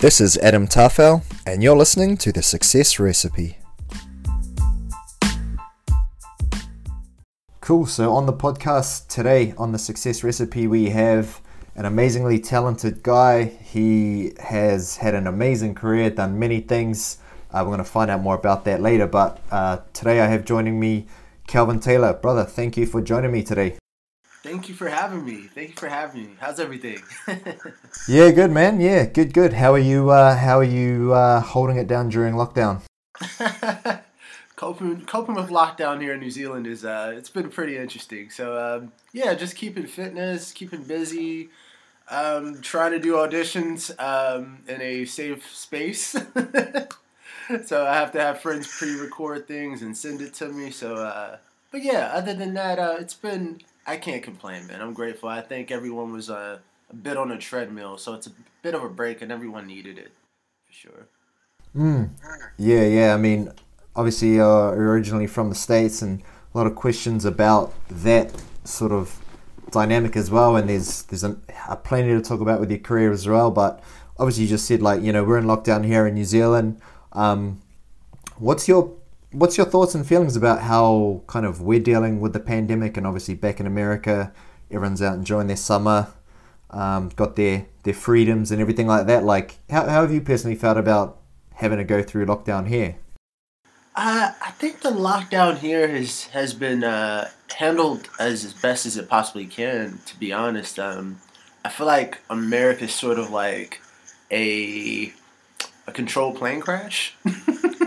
This is Adam Tafel, and you're listening to The Success Recipe. Cool, so on the podcast today, on The Success Recipe, we have an amazingly talented guy. He has had an amazing career, done many things. Uh, we're going to find out more about that later, but uh, today I have joining me Kelvin Taylor. Brother, thank you for joining me today. Thank you for having me. Thank you for having me. How's everything? yeah, good man. Yeah, good, good. How are you? Uh, how are you uh, holding it down during lockdown? coping coping with lockdown here in New Zealand is uh, it's been pretty interesting. So um, yeah, just keeping fitness, keeping busy, um, trying to do auditions um, in a safe space. so I have to have friends pre-record things and send it to me. So, uh, but yeah, other than that, uh, it's been I can't complain, man. I'm grateful. I think everyone was uh, a bit on a treadmill, so it's a bit of a break, and everyone needed it for sure. Mm. Yeah, yeah. I mean, obviously, uh, originally from the states, and a lot of questions about that sort of dynamic as well. And there's there's a, a plenty to talk about with your career as well. But obviously, you just said like you know we're in lockdown here in New Zealand. Um, what's your what's your thoughts and feelings about how kind of we're dealing with the pandemic and obviously back in America, everyone's out enjoying their summer, um, got their their freedoms and everything like that. Like, how, how have you personally felt about having to go through lockdown here? Uh, I think the lockdown here has has been uh, handled as, as best as it possibly can. To be honest, um, I feel like America is sort of like a a controlled plane crash.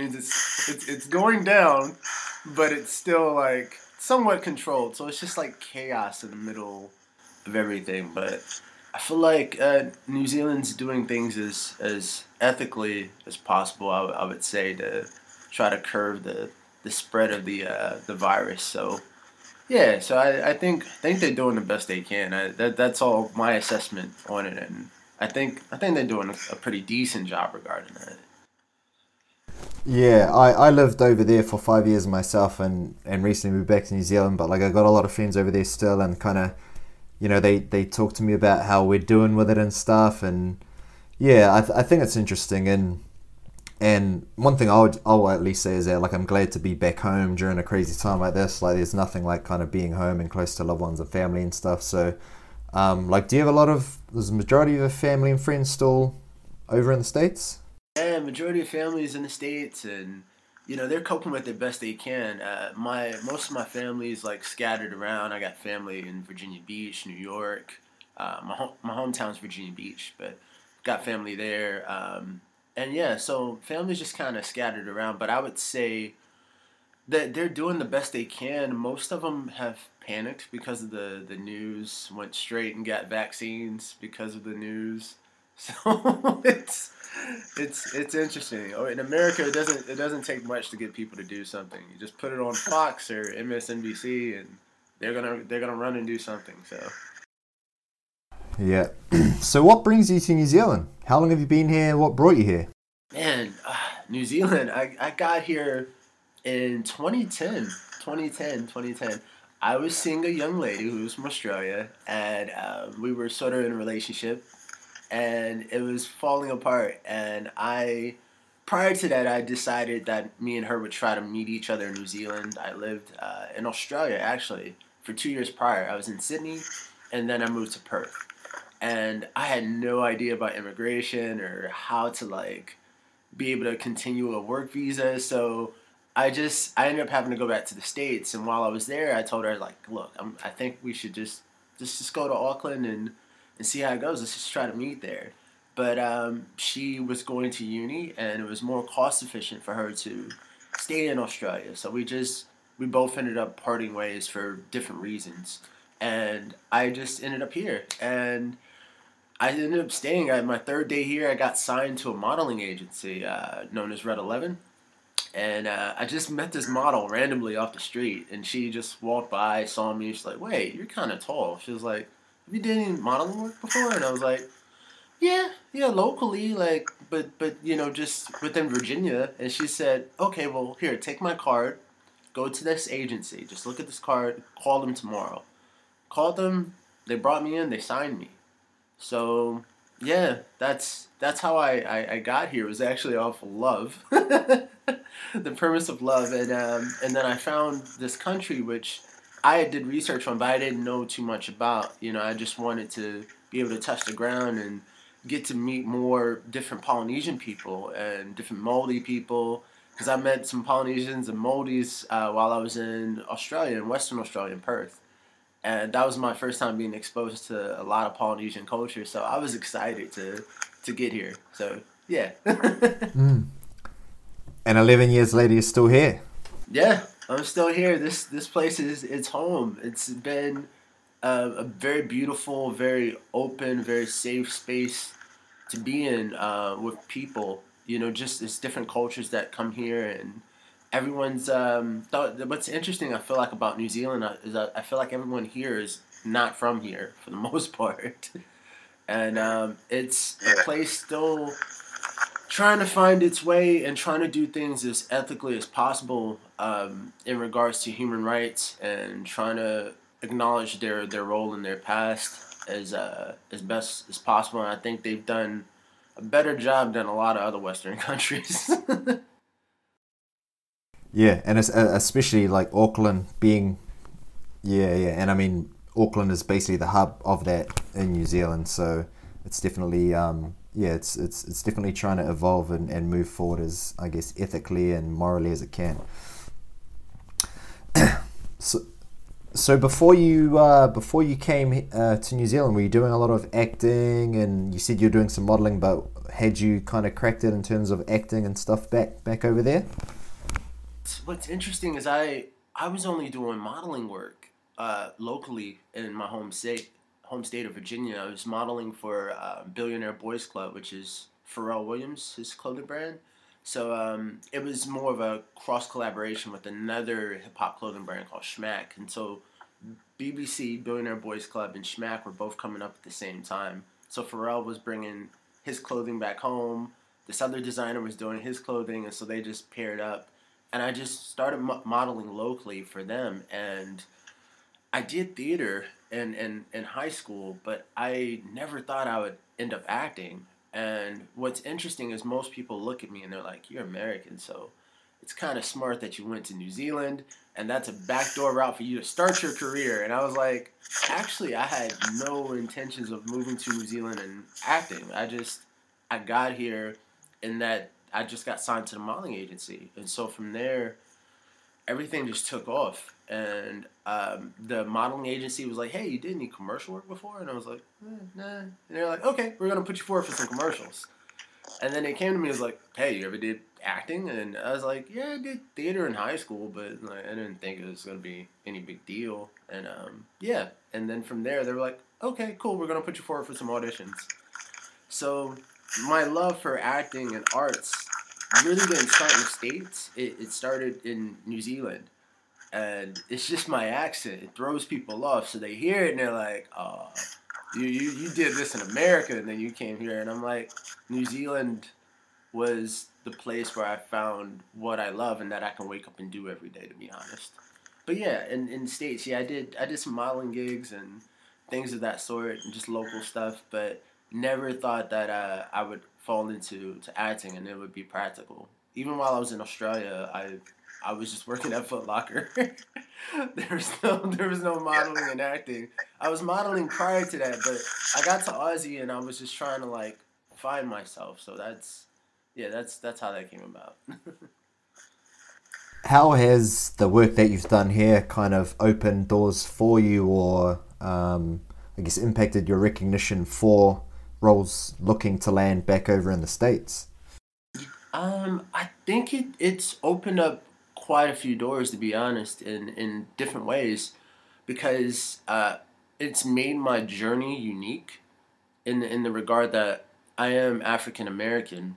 means it's, it's it's going down, but it's still like somewhat controlled. So it's just like chaos in the middle of everything. But I feel like uh, New Zealand's doing things as as ethically as possible. I, would say to try to curb the the spread of the uh, the virus. So yeah, so I, I think I think they're doing the best they can. I, that that's all my assessment on it, and I think I think they're doing a, a pretty decent job regarding that. Yeah, I, I lived over there for five years myself, and, and recently moved back to New Zealand. But like I got a lot of friends over there still, and kind of, you know, they they talk to me about how we're doing with it and stuff, and yeah, I, th- I think it's interesting. And and one thing I would I'll at least say is that like I'm glad to be back home during a crazy time like this. Like there's nothing like kind of being home and close to loved ones and family and stuff. So, um, like, do you have a lot of? Does the majority of your family and friends still over in the states? Yeah, majority of families in the states, and you know they're coping with it best they can. Uh, my most of my family is like scattered around. I got family in Virginia Beach, New York. Uh, my home, my hometown's Virginia Beach, but got family there. Um, and yeah, so family's just kind of scattered around. But I would say that they're doing the best they can. Most of them have panicked because of the the news. Went straight and got vaccines because of the news. So it's it's it's interesting. Oh, in America, it doesn't it doesn't take much to get people to do something. You just put it on Fox or MSNBC, and they're gonna they're gonna run and do something. So. Yeah. so, what brings you to New Zealand? How long have you been here? What brought you here? Man, uh, New Zealand. I, I got here in 2010. 2010, 2010. I was seeing a young lady who was from Australia, and uh, we were sort of in a relationship and it was falling apart. And I, prior to that, I decided that me and her would try to meet each other in New Zealand. I lived uh, in Australia actually for two years prior. I was in Sydney, and then I moved to Perth. And I had no idea about immigration or how to like be able to continue a work visa. So I just I ended up having to go back to the states. And while I was there, I told her like, look, I'm, I think we should just just just go to Auckland and and see how it goes. Let's just try to meet there. But um, she was going to uni, and it was more cost efficient for her to stay in Australia. So we just we both ended up parting ways for different reasons, and I just ended up here. And I ended up staying. At my third day here, I got signed to a modeling agency uh, known as Red Eleven, and uh, I just met this model randomly off the street, and she just walked by, saw me. She's like, "Wait, you're kind of tall." She was like have you done any modeling work before? And I was like, yeah, yeah, locally, like, but, but, you know, just within Virginia. And she said, okay, well, here, take my card, go to this agency, just look at this card, call them tomorrow. Called them, they brought me in, they signed me. So, Yeah, that's that's how I, I, I got here. It was actually off of love, the premise of love, and um, and then I found this country which I did research on, but I didn't know too much about. You know, I just wanted to be able to touch the ground and get to meet more different Polynesian people and different Maori people. Because I met some Polynesians and Maoris uh, while I was in Australia, in Western Australia, in Perth and that was my first time being exposed to a lot of Polynesian culture. So I was excited to to get here. So yeah. mm. And eleven years later, you're still here. Yeah, I'm still here. This this place is it's home. It's been a, a very beautiful, very open, very safe space to be in uh, with people. You know, just it's different cultures that come here and everyone's um, th- what's interesting I feel like about New Zealand uh, is that I feel like everyone here is not from here for the most part, and um, it's a place still trying to find its way and trying to do things as ethically as possible um, in regards to human rights and trying to acknowledge their their role in their past as uh, as best as possible. And I think they've done a better job than a lot of other Western countries. Yeah, and uh, especially like Auckland being, yeah, yeah, and I mean Auckland is basically the hub of that in New Zealand, so it's definitely, um, yeah, it's it's it's definitely trying to evolve and, and move forward as I guess ethically and morally as it can. so, so before you uh, before you came uh, to New Zealand, were you doing a lot of acting? And you said you're doing some modeling, but had you kind of cracked it in terms of acting and stuff back back over there? what's interesting is I I was only doing modeling work uh, locally in my home state home state of Virginia. I was modeling for uh, Billionaire Boys Club, which is Pharrell Williams, his clothing brand. So um, it was more of a cross collaboration with another hip hop clothing brand called Schmack. And so BBC, Billionaire Boys Club, and Schmack were both coming up at the same time. So Pharrell was bringing his clothing back home. This other designer was doing his clothing, and so they just paired up and I just started mo- modeling locally for them. And I did theater in, in, in high school, but I never thought I would end up acting. And what's interesting is most people look at me and they're like, "You're American, so it's kind of smart that you went to New Zealand, and that's a backdoor route for you to start your career." And I was like, "Actually, I had no intentions of moving to New Zealand and acting. I just I got here, and that I just got signed to the modeling agency, and so from there, everything just took off. And um, the modeling agency was like, "Hey, you did any commercial work before?" And I was like, eh, "Nah." And they're like, "Okay, we're gonna put you forward for some commercials." And then it came to me and was like, "Hey, you ever did acting?" And I was like, "Yeah, I did theater in high school, but like, I didn't think it was gonna be any big deal." And um, yeah, and then from there, they were like, "Okay, cool, we're gonna put you forward for some auditions." So my love for acting and arts really didn't start in the States. It, it started in New Zealand. And it's just my accent. It throws people off. So they hear it and they're like, oh, you, you, you did this in America and then you came here. And I'm like, New Zealand was the place where I found what I love and that I can wake up and do every day, to be honest. But yeah, in, in the States, yeah, I did I did some modeling gigs and things of that sort and just local stuff. But never thought that uh, I would fall into to acting and it would be practical. Even while I was in Australia, I I was just working at Foot Locker. there was no there was no modeling and acting. I was modeling prior to that, but I got to Aussie and I was just trying to like find myself. So that's yeah, that's that's how that came about. how has the work that you've done here kind of opened doors for you or um, I guess impacted your recognition for roles looking to land back over in the states? Um, I think it it's opened up quite a few doors to be honest, in in different ways, because uh, it's made my journey unique, in the, in the regard that I am African American,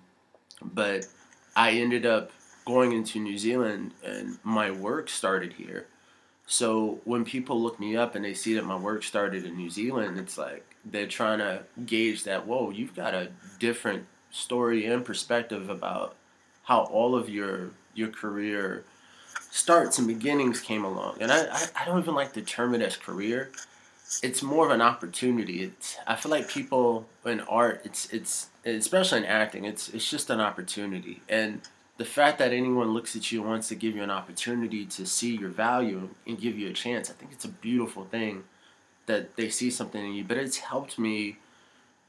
but I ended up going into New Zealand and my work started here. So when people look me up and they see that my work started in New Zealand, it's like they're trying to gauge that, whoa, you've got a different story and perspective about how all of your your career starts and beginnings came along. And I, I, I don't even like to term it as career it's more of an opportunity. It's I feel like people in art, it's it's especially in acting, it's it's just an opportunity. And the fact that anyone looks at you and wants to give you an opportunity to see your value and give you a chance, I think it's a beautiful thing that they see something in you. But it's helped me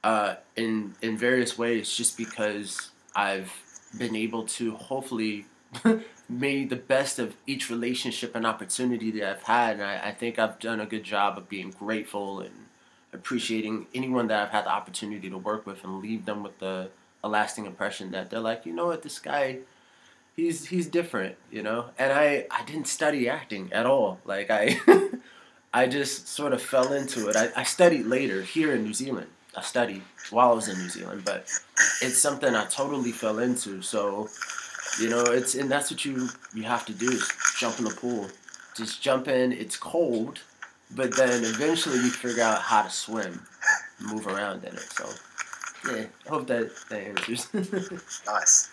uh, in in various ways just because I've been able to hopefully made the best of each relationship and opportunity that I've had. And I, I think I've done a good job of being grateful and appreciating anyone that I've had the opportunity to work with and leave them with the a lasting impression that they're like, you know what, this guy he's he's different, you know. And I I didn't study acting at all. Like I I just sort of fell into it. I, I studied later here in New Zealand. I studied while I was in New Zealand, but it's something I totally fell into. So you know, it's and that's what you you have to do is jump in the pool. Just jump in. It's cold, but then eventually you figure out how to swim, move around in it. So yeah, I hope that that answers. nice.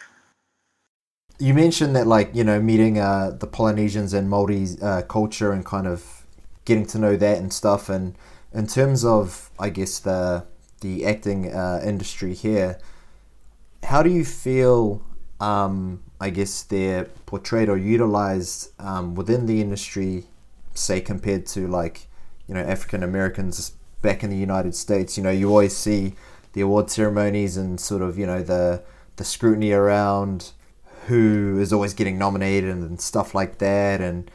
You mentioned that, like you know, meeting uh, the Polynesians and Maori uh, culture and kind of getting to know that and stuff. And in terms of, I guess the the acting uh, industry here, how do you feel um, I guess they're portrayed or utilized um, within the industry, say compared to like you know African Americans back in the United States. You know, you always see the award ceremonies and sort of you know the the scrutiny around who is always getting nominated and stuff like that and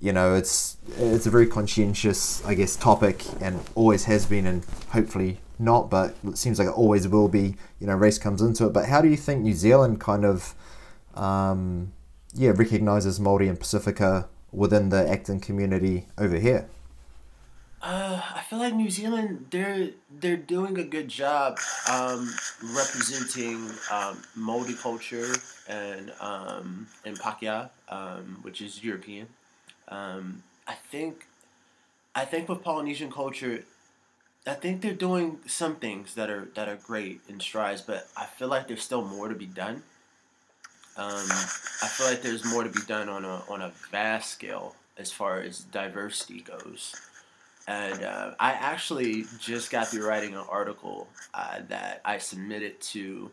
you know it's it's a very conscientious I guess topic and always has been and hopefully not but it seems like it always will be you know race comes into it but how do you think New Zealand kind of um, yeah, recognizes Maori and Pasifika within the acting community over here? Uh, I feel like New Zealand they're they're doing a good job um, representing um, Maori culture and um, and Pakeha, um, which is European. Um, I think I think with Polynesian culture, I think they're doing some things that are that are great in strides, but I feel like there's still more to be done. Um, I feel like there's more to be done on a on a vast scale as far as diversity goes. And uh, I actually just got through writing an article uh, that I submitted to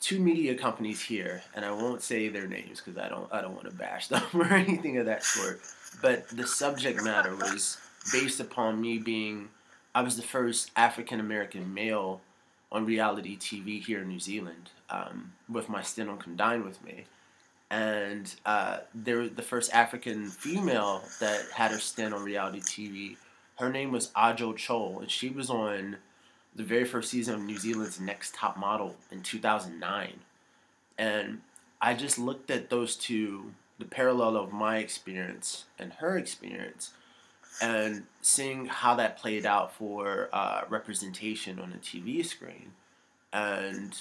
two media companies here, and I won't say their names because I don't I don't want to bash them or anything of that sort. But the subject matter was based upon me being I was the first African American male on reality TV here in New Zealand um, with my stint on Come Dine With Me. And uh, were the first African female that had her stint on reality TV. Her name was Ajo Chol, and she was on the very first season of New Zealand's Next Top Model in 2009. And I just looked at those two, the parallel of my experience and her experience, and seeing how that played out for uh, representation on a TV screen. And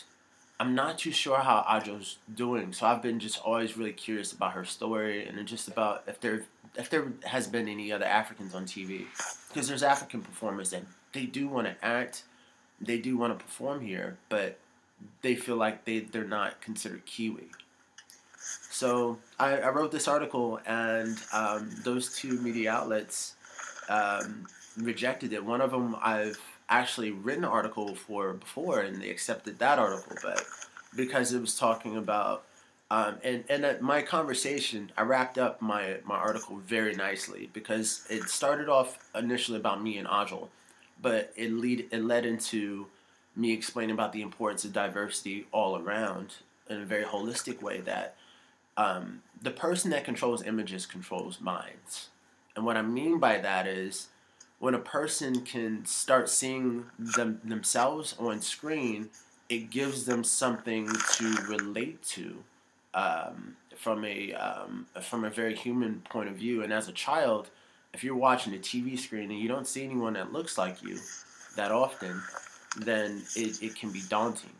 I'm not too sure how Ajo's doing, so I've been just always really curious about her story and just about if there if there has been any other Africans on TV, because there's African performers that they do want to act, they do want to perform here, but they feel like they they're not considered Kiwi. So I, I wrote this article, and um, those two media outlets um, rejected it. One of them I've actually written an article for before, and they accepted that article, but because it was talking about um, and and at my conversation, I wrapped up my my article very nicely because it started off initially about me and Ajol, but it lead it led into me explaining about the importance of diversity all around in a very holistic way. That um, the person that controls images controls minds. And what I mean by that is when a person can start seeing them themselves on screen, it gives them something to relate to um, from a um, from a very human point of view. And as a child, if you're watching a TV screen and you don't see anyone that looks like you that often, then it, it can be daunting.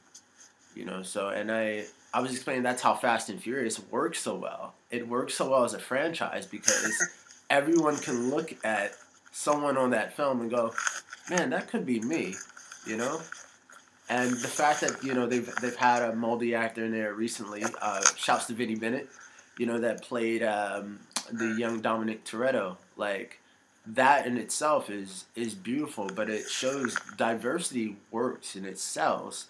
You know, so and I I was explaining that's how Fast and Furious works so well. It works so well as a franchise because everyone can look at someone on that film and go, man, that could be me, you know? And the fact that, you know, they've, they've had a Maori actor in there recently, uh, shouts to Vinnie Bennett, you know, that played um, the young Dominic Toretto. Like, that in itself is is beautiful, but it shows diversity works and it sells.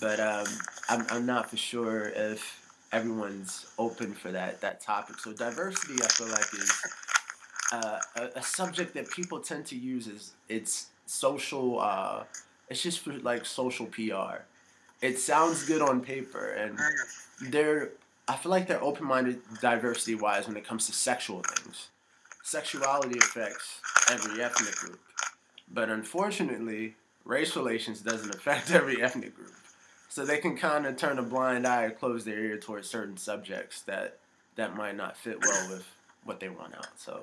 But um, I'm I'm not for sure if everyone's open for that that topic. So diversity, I feel like is uh, a, a subject that people tend to use as it's social. Uh, it's just for like social PR. It sounds good on paper, and they're. I feel like they're open minded diversity wise when it comes to sexual things. Sexuality affects every ethnic group, but unfortunately, race relations doesn't affect every ethnic group. So they can kind of turn a blind eye or close their ear towards certain subjects that that might not fit well with what they want out. So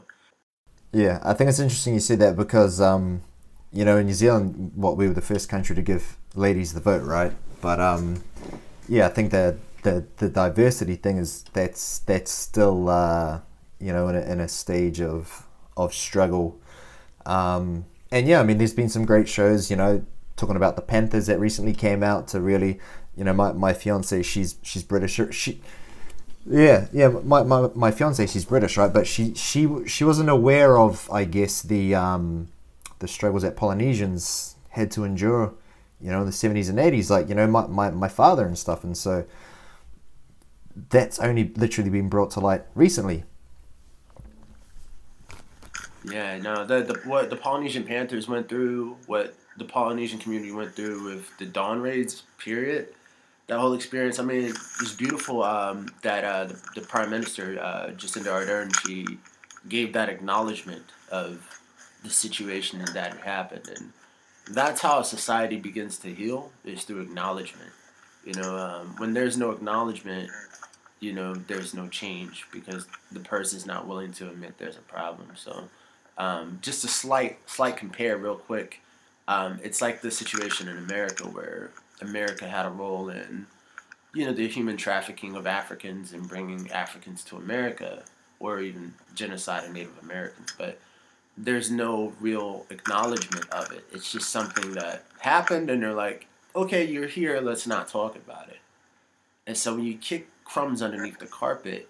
yeah, I think it's interesting you said that because um, you know in New Zealand, what we were the first country to give ladies the vote, right? But um, yeah, I think that the the diversity thing is that's that's still uh, you know in a, in a stage of of struggle. Um, and yeah, I mean, there's been some great shows. You know, talking about the Panthers that recently came out to really, you know, my, my fiance she's she's British. She, yeah, yeah, my, my, my fiance she's British, right? But she she she wasn't aware of, I guess, the um the struggles that Polynesians had to endure, you know, in the seventies and eighties. Like you know, my, my my father and stuff, and so that's only literally been brought to light recently. Yeah, no, the, the what the Polynesian Panthers went through, what the Polynesian community went through with the Dawn raids period. That whole experience, I mean, it's beautiful um, that uh, the, the, Prime Minister, uh, Jacinda Ardern, she gave that acknowledgement of the situation that happened. And that's how a society begins to heal, is through acknowledgement. You know, um, when there's no acknowledgement, you know, there's no change because the person's not willing to admit there's a problem. So, um, just a slight, slight compare, real quick. Um, it's like the situation in America where America had a role in, you know, the human trafficking of Africans and bringing Africans to America, or even genocide of Native Americans. But there's no real acknowledgement of it. It's just something that happened, and they're like, okay, you're here, let's not talk about it. And so when you kick crumbs underneath the carpet,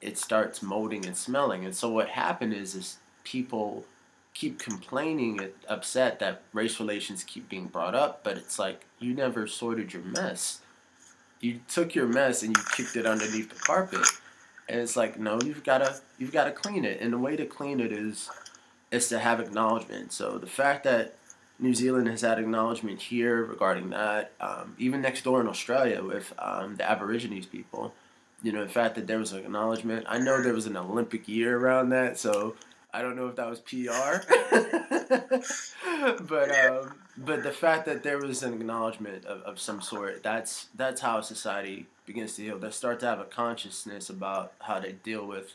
it starts molding and smelling. And so what happened is, is people keep complaining and upset that race relations keep being brought up, but it's like you never sorted your mess. You took your mess and you kicked it underneath the carpet. And it's like, no, you've gotta you've gotta clean it. And the way to clean it is is to have acknowledgement. So the fact that New Zealand has had acknowledgement here regarding that, um, even next door in Australia with um, the Aborigines people, you know, the fact that there was an acknowledgement. I know there was an Olympic year around that, so I don't know if that was PR, but um, but the fact that there was an acknowledgement of, of some sort that's that's how society begins to heal. They start to have a consciousness about how they deal with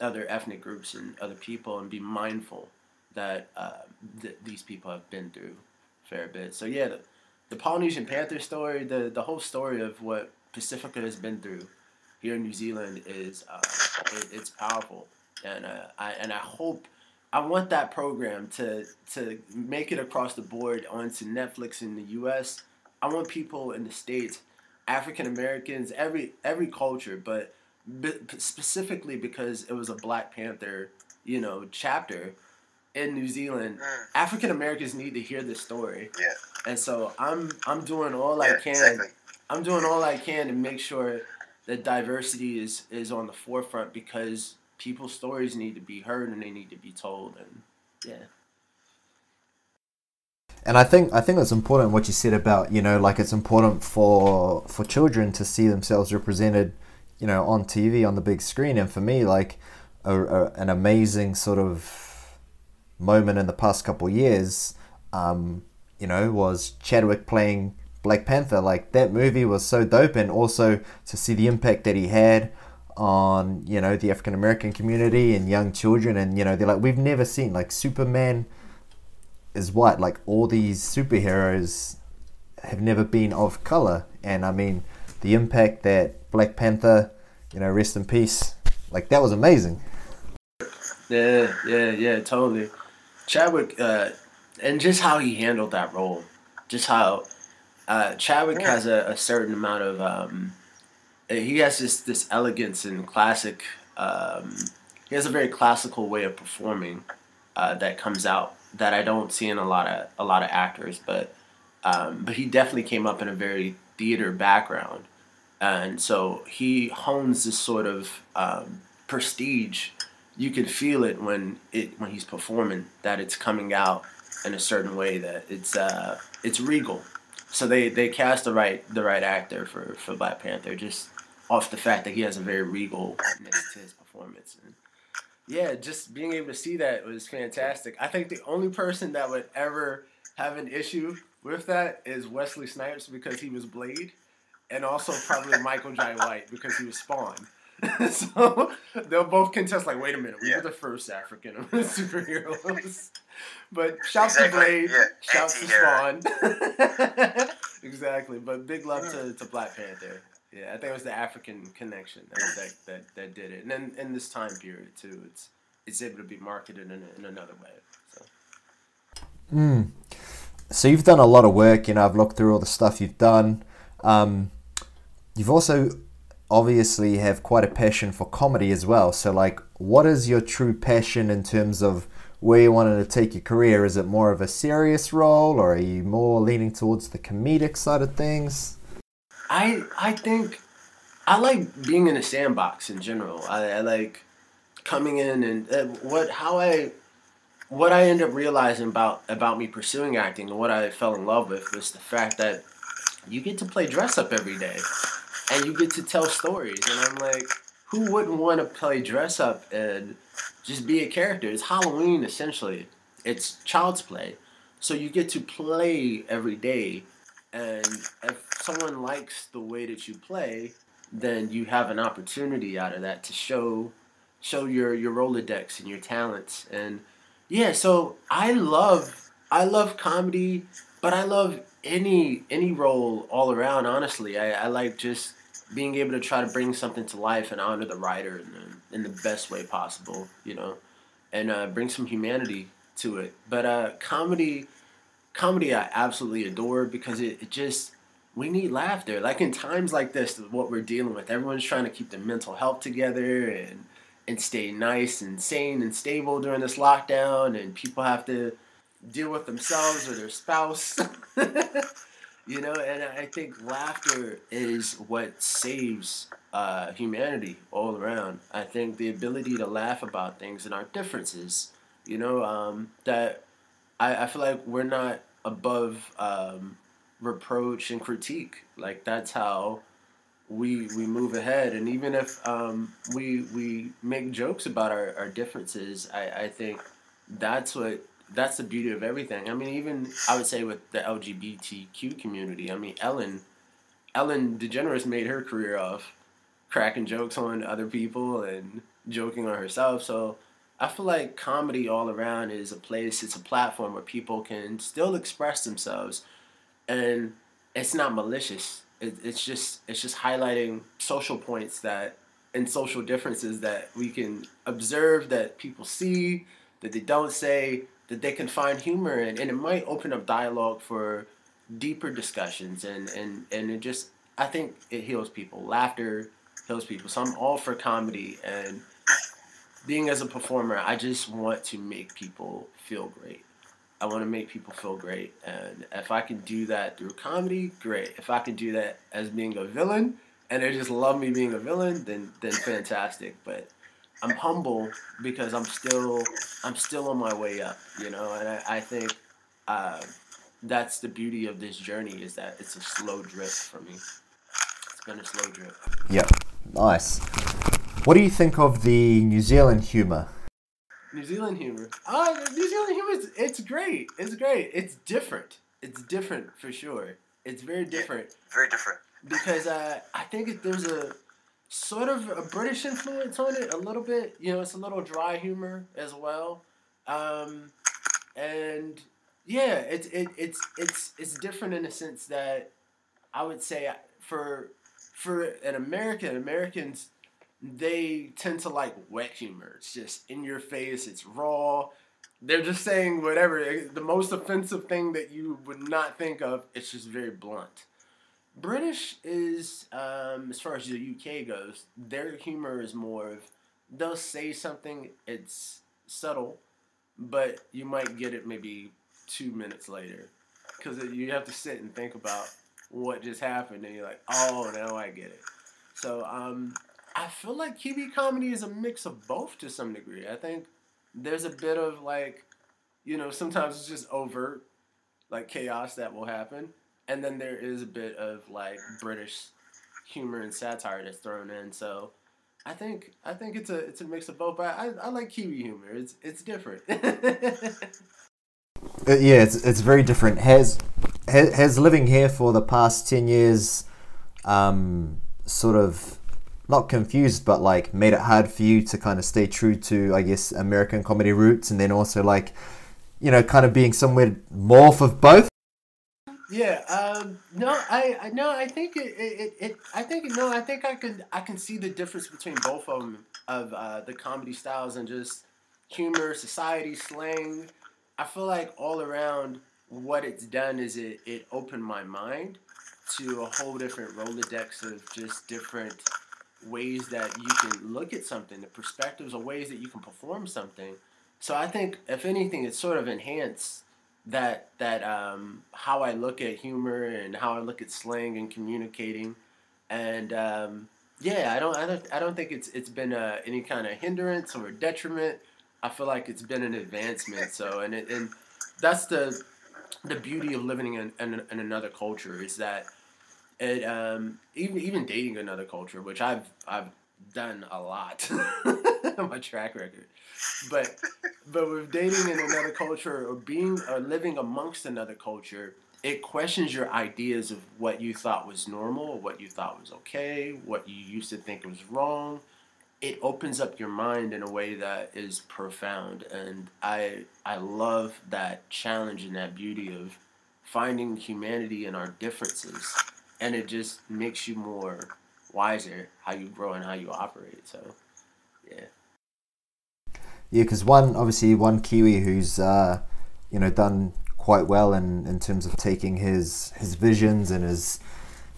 other ethnic groups and other people, and be mindful that uh, th- these people have been through fair bit. So yeah, the, the Polynesian Panther story, the the whole story of what Pasifika has been through here in New Zealand is uh, it, it's powerful and uh, I and I hope I want that program to to make it across the board onto Netflix in the U.S. I want people in the states, African Americans, every every culture, but specifically because it was a Black Panther, you know, chapter in New Zealand. Mm. African Americans need to hear this story. Yeah. And so I'm I'm doing all yeah, I can. Exactly. I'm doing all I can to make sure that diversity is is on the forefront because people's stories need to be heard and they need to be told and yeah and I think I think it's important what you said about you know like it's important for for children to see themselves represented you know on TV on the big screen and for me like a, a, an amazing sort of moment in the past couple years um, you know was Chadwick playing Black Panther. Like that movie was so dope and also to see the impact that he had on you know the African American community and young children, and you know they're like we've never seen like Superman is white, like all these superheroes have never been of color, and I mean the impact that Black Panther, you know, rest in peace, like that was amazing. Yeah, yeah, yeah, totally. Chadwick, uh, and just how he handled that role, just how uh, Chadwick yeah. has a, a, certain amount of um, he has this this elegance and classic. Um, he has a very classical way of performing, uh, that comes out that I don't see in a lot of a lot of actors, but um, but he definitely came up in a very theater background, and so he hones this sort of um, prestige. You can feel it when it when he's performing that it's coming out in a certain way that it's uh, it's regal. So they, they cast the right the right actor for, for Black Panther just off the fact that he has a very regalness to his performance. And yeah, just being able to see that was fantastic. I think the only person that would ever have an issue with that is Wesley Snipes because he was Blade, and also probably Michael Jai White because he was Spawn. so they'll both contest like, wait a minute, we yeah. were the first African superheroes. But shouts exactly. to Blade, yeah. shouts to Spawn. exactly. But big love to, to Black Panther. Yeah, I think it was the African connection that that, that, that did it. And then in this time period too, it's it's able to be marketed in, in another way. So. Mm. So you've done a lot of work, you know, I've looked through all the stuff you've done. Um, you've also obviously have quite a passion for comedy as well. So, like, what is your true passion in terms of where you wanted to take your career? Is it more of a serious role, or are you more leaning towards the comedic side of things? I I think I like being in a sandbox in general. I, I like coming in and uh, what how I what I end up realizing about about me pursuing acting and what I fell in love with was the fact that you get to play dress up every day and you get to tell stories. And I'm like, who wouldn't want to play dress up and just be a character? It's Halloween essentially. It's child's play. So you get to play every day. And if someone likes the way that you play, then you have an opportunity out of that to show show your your Rolodex and your talents. And yeah, so I love I love comedy, but I love any any role all around. Honestly, I, I like just being able to try to bring something to life and honor the writer in the, in the best way possible, you know, and uh, bring some humanity to it. But uh, comedy, comedy, I absolutely adore because it, it just we need laughter. Like in times like this, what we're dealing with, everyone's trying to keep their mental health together and and stay nice and sane and stable during this lockdown, and people have to deal with themselves or their spouse. you know, and I think laughter is what saves uh, humanity all around. I think the ability to laugh about things and our differences, you know, um, that I, I feel like we're not above um, reproach and critique. Like that's how we we move ahead. And even if um, we we make jokes about our, our differences, I, I think that's what that's the beauty of everything. I mean, even I would say with the LGBTQ community. I mean, Ellen, Ellen DeGeneres made her career off cracking jokes on other people and joking on herself. So I feel like comedy all around is a place, it's a platform where people can still express themselves, and it's not malicious. It, it's just it's just highlighting social points that and social differences that we can observe that people see that they don't say that they can find humor in, and it might open up dialogue for deeper discussions, and and and it just I think it heals people. Laughter heals people. So I'm all for comedy, and being as a performer, I just want to make people feel great. I want to make people feel great, and if I can do that through comedy, great. If I can do that as being a villain, and they just love me being a villain, then then fantastic. But I'm humble because I'm still I'm still on my way up, you know, and I, I think uh, that's the beauty of this journey is that it's a slow drip for me. It's been a slow drip. Yeah, nice. What do you think of the New Zealand humor? New Zealand humor. Oh, New Zealand humor is it's great. It's great. It's different. It's different for sure. It's very different. Yeah, very different. Because uh, I think there's a sort of a British influence on it a little bit. You know, it's a little dry humor as well, um, and yeah, it's it, it's it's it's different in the sense that I would say for for an American Americans they tend to like wet humor. It's just in your face. It's raw. They're just saying whatever the most offensive thing that you would not think of. It's just very blunt. British is, um, as far as the UK goes, their humor is more of they'll say something, it's subtle, but you might get it maybe two minutes later because you have to sit and think about what just happened, and you're like, oh, now I get it. So um, I feel like Kiwi comedy is a mix of both to some degree. I think there's a bit of like, you know, sometimes it's just overt, like chaos that will happen, and then there is a bit of like British humor and satire that's thrown in. So I think I think it's a it's a mix of both. But I, I like Kiwi humor. It's it's different. Uh, yeah, it's it's very different. Has has living here for the past ten years, um, sort of not confused, but like made it hard for you to kind of stay true to, I guess, American comedy roots, and then also like, you know, kind of being somewhere morph of both. Yeah. Um, no, I, I no, I think it, it, it, I think no, I think I can I can see the difference between both of them of uh, the comedy styles and just humor, society, slang. I feel like all around what it's done is it it opened my mind to a whole different rolodex of just different ways that you can look at something, the perspectives or ways that you can perform something. So I think if anything, it sort of enhanced that that um, how I look at humor and how I look at slang and communicating, and um, yeah, I don't I don't I don't think it's it's been uh, any kind of hindrance or detriment. I feel like it's been an advancement. So and it, and that's the the beauty of living in, in, in another culture is that it um, even even dating another culture, which I've I've done a lot my track record. But but with dating in another culture or being or living amongst another culture it questions your ideas of what you thought was normal what you thought was okay what you used to think was wrong. It opens up your mind in a way that is profound and i i love that challenge and that beauty of finding humanity in our differences and it just makes you more wiser how you grow and how you operate so yeah yeah, because one obviously one Kiwi who's uh, you know done quite well in, in terms of taking his his visions and his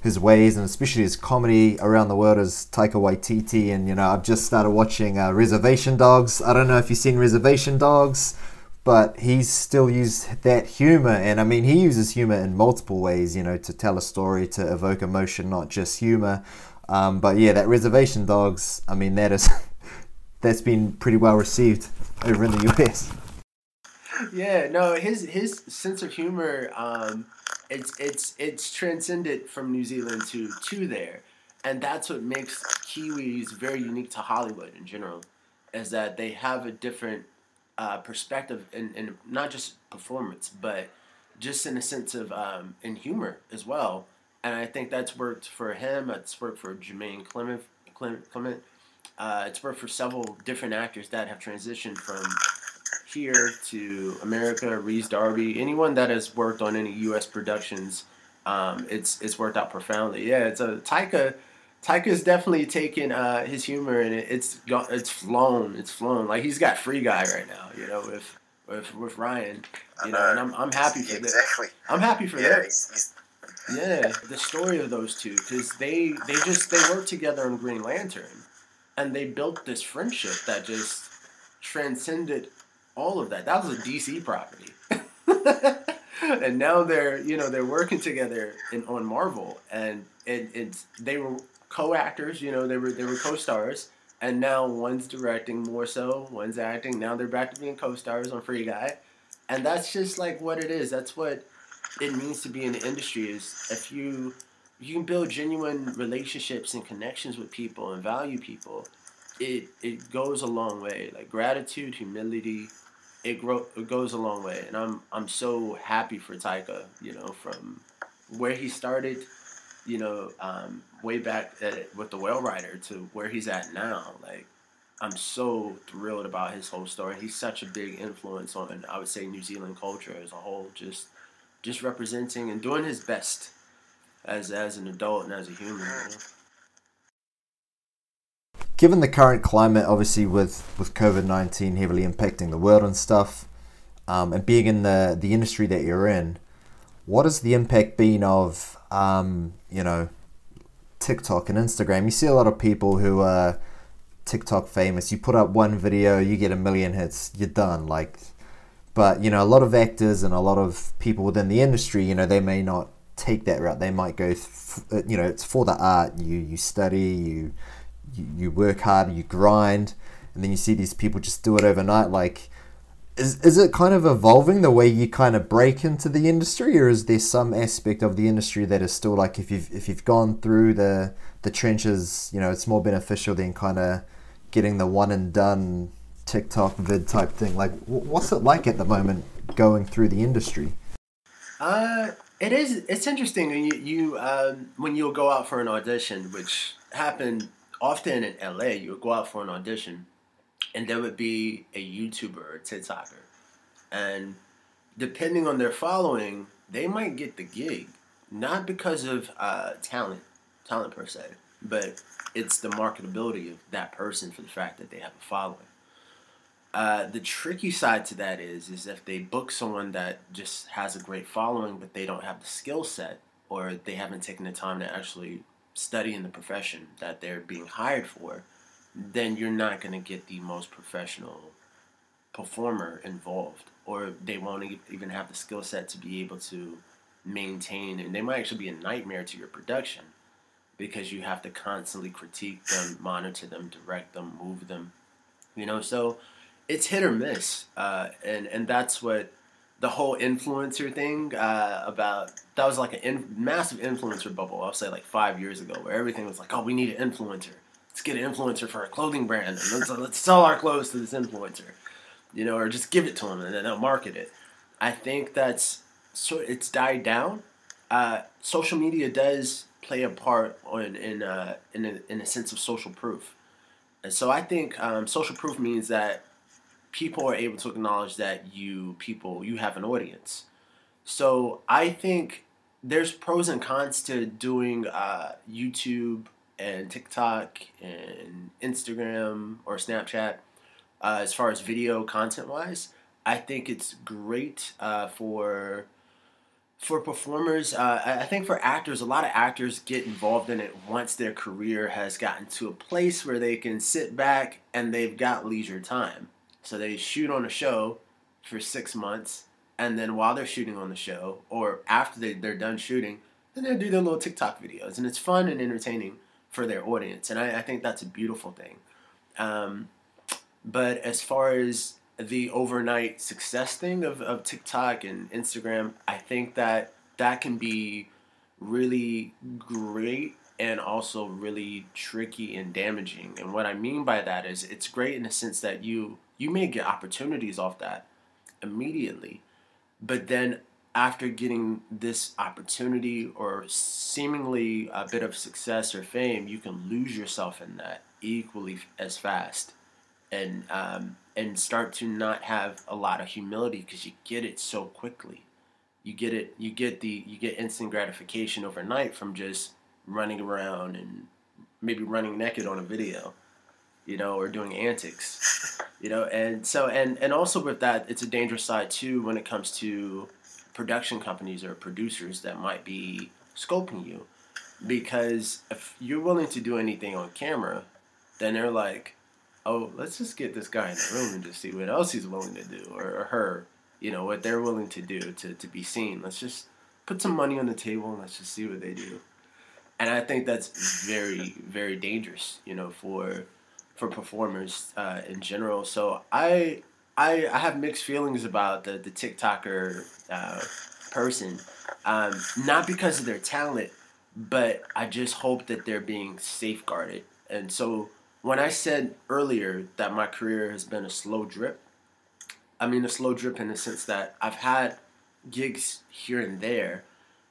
his ways and especially his comedy around the world is Taika Waititi and you know I've just started watching uh, Reservation Dogs. I don't know if you've seen Reservation Dogs, but he's still used that humor and I mean he uses humor in multiple ways, you know, to tell a story, to evoke emotion, not just humor. Um, but yeah, that Reservation Dogs, I mean that is that's been pretty well received over in the US. Yeah, no, his his sense of humor, um, it's it's it's transcended from New Zealand to to there, and that's what makes Kiwis very unique to Hollywood in general, is that they have a different uh, perspective in, in not just performance, but just in a sense of um, in humor as well. And I think that's worked for him. It's worked for Jermaine Clement. Clement, Clement uh, it's worked for several different actors that have transitioned from here to America. Rhys Darby, anyone that has worked on any U.S. productions, um, it's it's worked out profoundly. Yeah, it's a Taika. Taika's definitely taken uh, his humor and it, it's it's flown. It's flown. Like he's got Free Guy right now, you know, with with with Ryan, you know, and I'm I'm happy for exactly. that. I'm happy for yeah, that. He's, he's... Yeah, the story of those two because they they just they work together on Green Lantern and they built this friendship that just transcended all of that. That was a DC property. and now they're you know they're working together in on Marvel, and it, it's they were co-actors. You know they were they were co-stars, and now one's directing more so, one's acting. Now they're back to being co-stars on Free Guy, and that's just like what it is. That's what it means to be in the industry. Is if you you can build genuine relationships and connections with people and value people, it it goes a long way. Like gratitude, humility, it grow it goes a long way. And I'm I'm so happy for Taika. You know, from where he started, you know, um, way back at, with the Whale Rider to where he's at now. Like I'm so thrilled about his whole story. He's such a big influence on I would say New Zealand culture as a whole. Just just representing and doing his best as as an adult and as a human. You know? Given the current climate, obviously with with COVID nineteen heavily impacting the world and stuff, um, and being in the the industry that you're in, what has the impact been of um, you know TikTok and Instagram? You see a lot of people who are TikTok famous. You put up one video, you get a million hits, you're done. Like But you know, a lot of actors and a lot of people within the industry, you know, they may not take that route. They might go, th- you know, it's for the art. You you study, you, you you work hard, you grind, and then you see these people just do it overnight. Like, is is it kind of evolving the way you kind of break into the industry, or is there some aspect of the industry that is still like if you've if you've gone through the the trenches, you know, it's more beneficial than kind of getting the one and done TikTok vid type thing. Like, what's it like at the moment going through the industry? Uh, it is. It's interesting. You, you um, when you'll go out for an audition, which happened often in LA, you would go out for an audition, and there would be a YouTuber or a TikToker, and depending on their following, they might get the gig, not because of uh, talent, talent per se, but it's the marketability of that person for the fact that they have a following. Uh, the tricky side to that is is if they book someone that just has a great following but they don't have the skill set or they haven't taken the time to actually study in the profession that they're being hired for, then you're not going to get the most professional performer involved or they won't even have the skill set to be able to maintain and they might actually be a nightmare to your production because you have to constantly critique them, monitor them, direct them, move them. You know, so it's hit or miss, uh, and and that's what the whole influencer thing uh, about that was like a in, massive influencer bubble. I'll say like five years ago, where everything was like, oh, we need an influencer. Let's get an influencer for a clothing brand, and let's let's sell our clothes to this influencer, you know, or just give it to them and then they'll market it. I think that's so it's died down. Uh, social media does play a part in in uh, in, a, in a sense of social proof, and so I think um, social proof means that people are able to acknowledge that you people you have an audience. So I think there's pros and cons to doing uh, YouTube and TikTok and Instagram or Snapchat uh, as far as video content wise. I think it's great uh, for for performers. Uh, I think for actors, a lot of actors get involved in it once their career has gotten to a place where they can sit back and they've got leisure time. So they shoot on a show for six months, and then while they're shooting on the show, or after they, they're done shooting, then they do their little TikTok videos, and it's fun and entertaining for their audience, and I, I think that's a beautiful thing. Um, but as far as the overnight success thing of, of TikTok and Instagram, I think that that can be really great and also really tricky and damaging. And what I mean by that is it's great in the sense that you you may get opportunities off that immediately. But then after getting this opportunity or seemingly a bit of success or fame, you can lose yourself in that equally as fast, and um, and start to not have a lot of humility because you get it so quickly. You get it. You get the. You get instant gratification overnight from just running around and maybe running naked on a video you know, or doing antics, you know, and so and and also with that, it's a dangerous side too when it comes to production companies or producers that might be scoping you, because if you're willing to do anything on camera, then they're like, oh, let's just get this guy in the room and just see what else he's willing to do, or, or her, you know, what they're willing to do to to be seen. Let's just put some money on the table and let's just see what they do. And I think that's very, very dangerous, you know, for for performers uh, in general. So I, I I have mixed feelings about the the TikToker uh, person, um, not because of their talent, but I just hope that they're being safeguarded. And so when I said earlier that my career has been a slow drip, I mean a slow drip in the sense that I've had gigs here and there,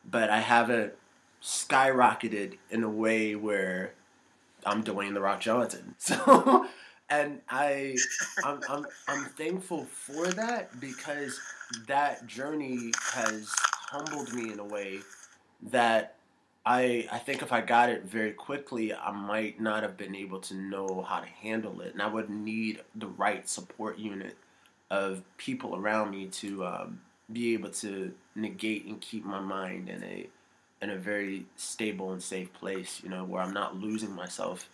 but I haven't skyrocketed in a way where I'm Dwayne the Rock Johnson. So, and I, I'm, I'm, I'm thankful for that because that journey has humbled me in a way that I, I think if I got it very quickly, I might not have been able to know how to handle it, and I would need the right support unit of people around me to um, be able to negate and keep my mind in a in a very stable and safe place, you know, where I'm not losing myself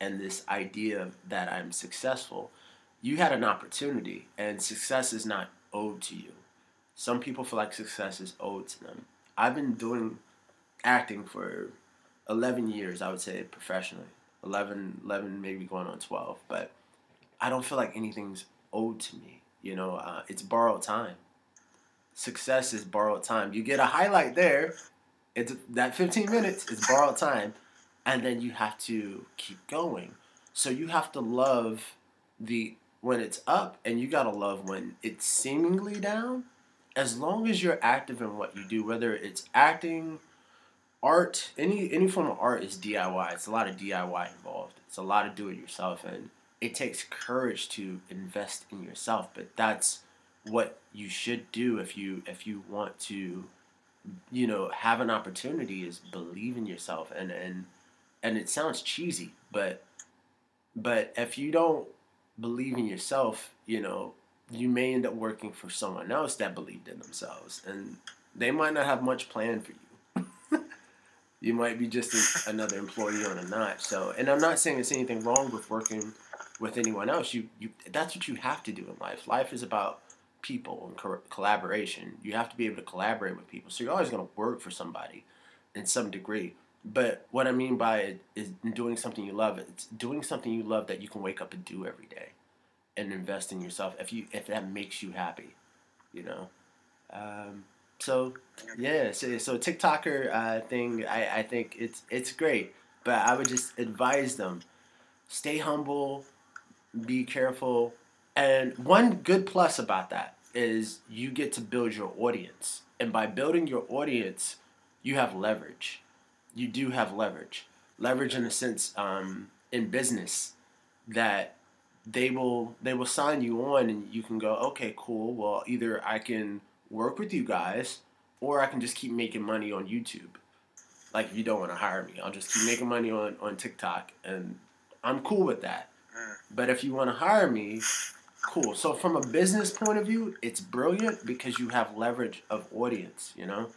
and this idea that I'm successful. You had an opportunity, and success is not owed to you. Some people feel like success is owed to them. I've been doing acting for 11 years, I would say, professionally. 11, 11 maybe going on 12. But I don't feel like anything's owed to me. You know, uh, it's borrowed time. Success is borrowed time. You get a highlight there, it's that 15 minutes is borrowed time, and then you have to keep going. So you have to love the when it's up, and you gotta love when it's seemingly down. As long as you're active in what you do, whether it's acting, art, any any form of art is DIY. It's a lot of DIY involved. It's a lot of do it yourself, and it takes courage to invest in yourself. But that's what you should do if you if you want to you know have an opportunity is believe in yourself and and and it sounds cheesy but but if you don't believe in yourself you know you may end up working for someone else that believed in themselves and they might not have much planned for you. You might be just a, another employee on a notch. So and i'm not saying there's anything wrong with working with anyone else. You you that's what you have to do in life. Life is about people and co- collaboration. You have to be able to collaborate with people. So you're always going to work for somebody in some degree. But what I mean by it is doing something you love. It's doing something you love that you can wake up and do every day, and invest in yourself if you if that makes you happy, you know. Um, so yeah, so, so TikToker uh, thing, I, I think it's it's great, but I would just advise them, stay humble, be careful, and one good plus about that is you get to build your audience. And by building your audience, you have leverage. You do have leverage. Leverage in a sense um, in business that they will they will sign you on and you can go, okay, cool. Well, either I can work with you guys or I can just keep making money on YouTube. Like if you don't want to hire me, I'll just keep making money on, on TikTok and I'm cool with that. Mm. But if you want to hire me, cool. So from a business point of view, it's brilliant because you have leverage of audience, you know.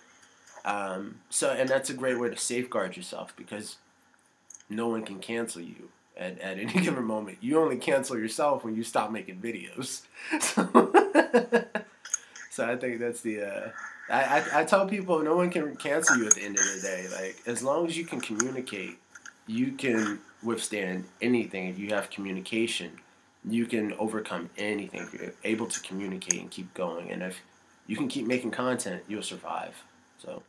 Um, so and that's a great way to safeguard yourself because no one can cancel you at, at any given moment. You only cancel yourself when you stop making videos. So, so I think that's the. Uh, I, I, I tell people no one can cancel you at the end of the day. Like as long as you can communicate, you can withstand anything if you have communication you can overcome anything if you're able to communicate and keep going. And if you can keep making content, you'll survive. So.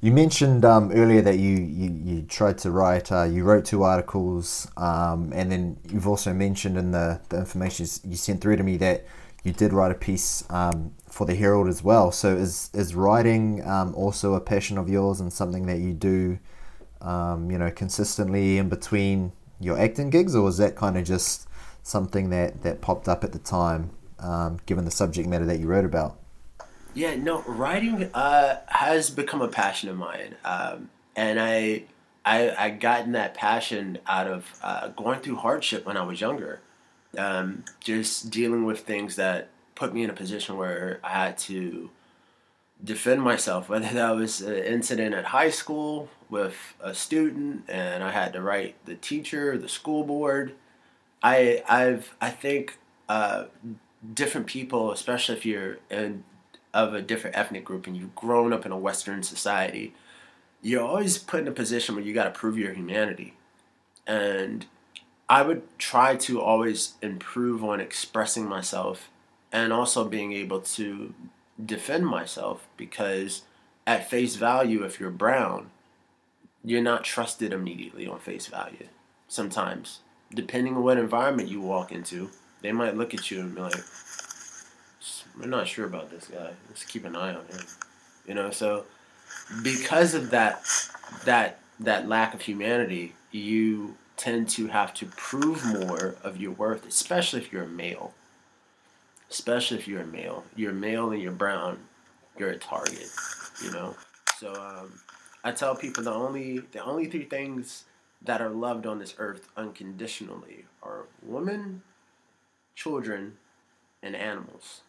You mentioned um, earlier that you, you, you tried to write, uh, you wrote two articles, um, and then you've also mentioned in the, the information you sent through to me that you did write a piece um, for the Herald as well. So is, is writing um, also a passion of yours and something that you do, um, you know, consistently in between your acting gigs, or was that kind of just something that, that popped up at the time, um, given the subject matter that you wrote about? Yeah, no, writing uh, has become a passion of mine, um, and I, I, I gotten that passion out of uh, going through hardship when I was younger, um, just dealing with things that put me in a position where I had to defend myself, whether that was an incident at high school with a student and I had to write the teacher, the school board. I I've I think uh, different people, especially if you're in, of a different ethnic group and you've grown up in a Western society, you're always put in a position where you got to prove your humanity, and I would try to always improve on expressing myself and also being able to defend myself because at face value if you're brown you're not trusted immediately on face value sometimes depending on what environment you walk into they might look at you and be like we're not sure about this guy let's keep an eye on him you know so because of that that that lack of humanity you tend to have to prove more of your worth especially if you're a male especially if you're a male. You're male and you're brown, you're a target. You know. So um, I tell people the only the only three things that are loved on this earth unconditionally are women, children, and animals.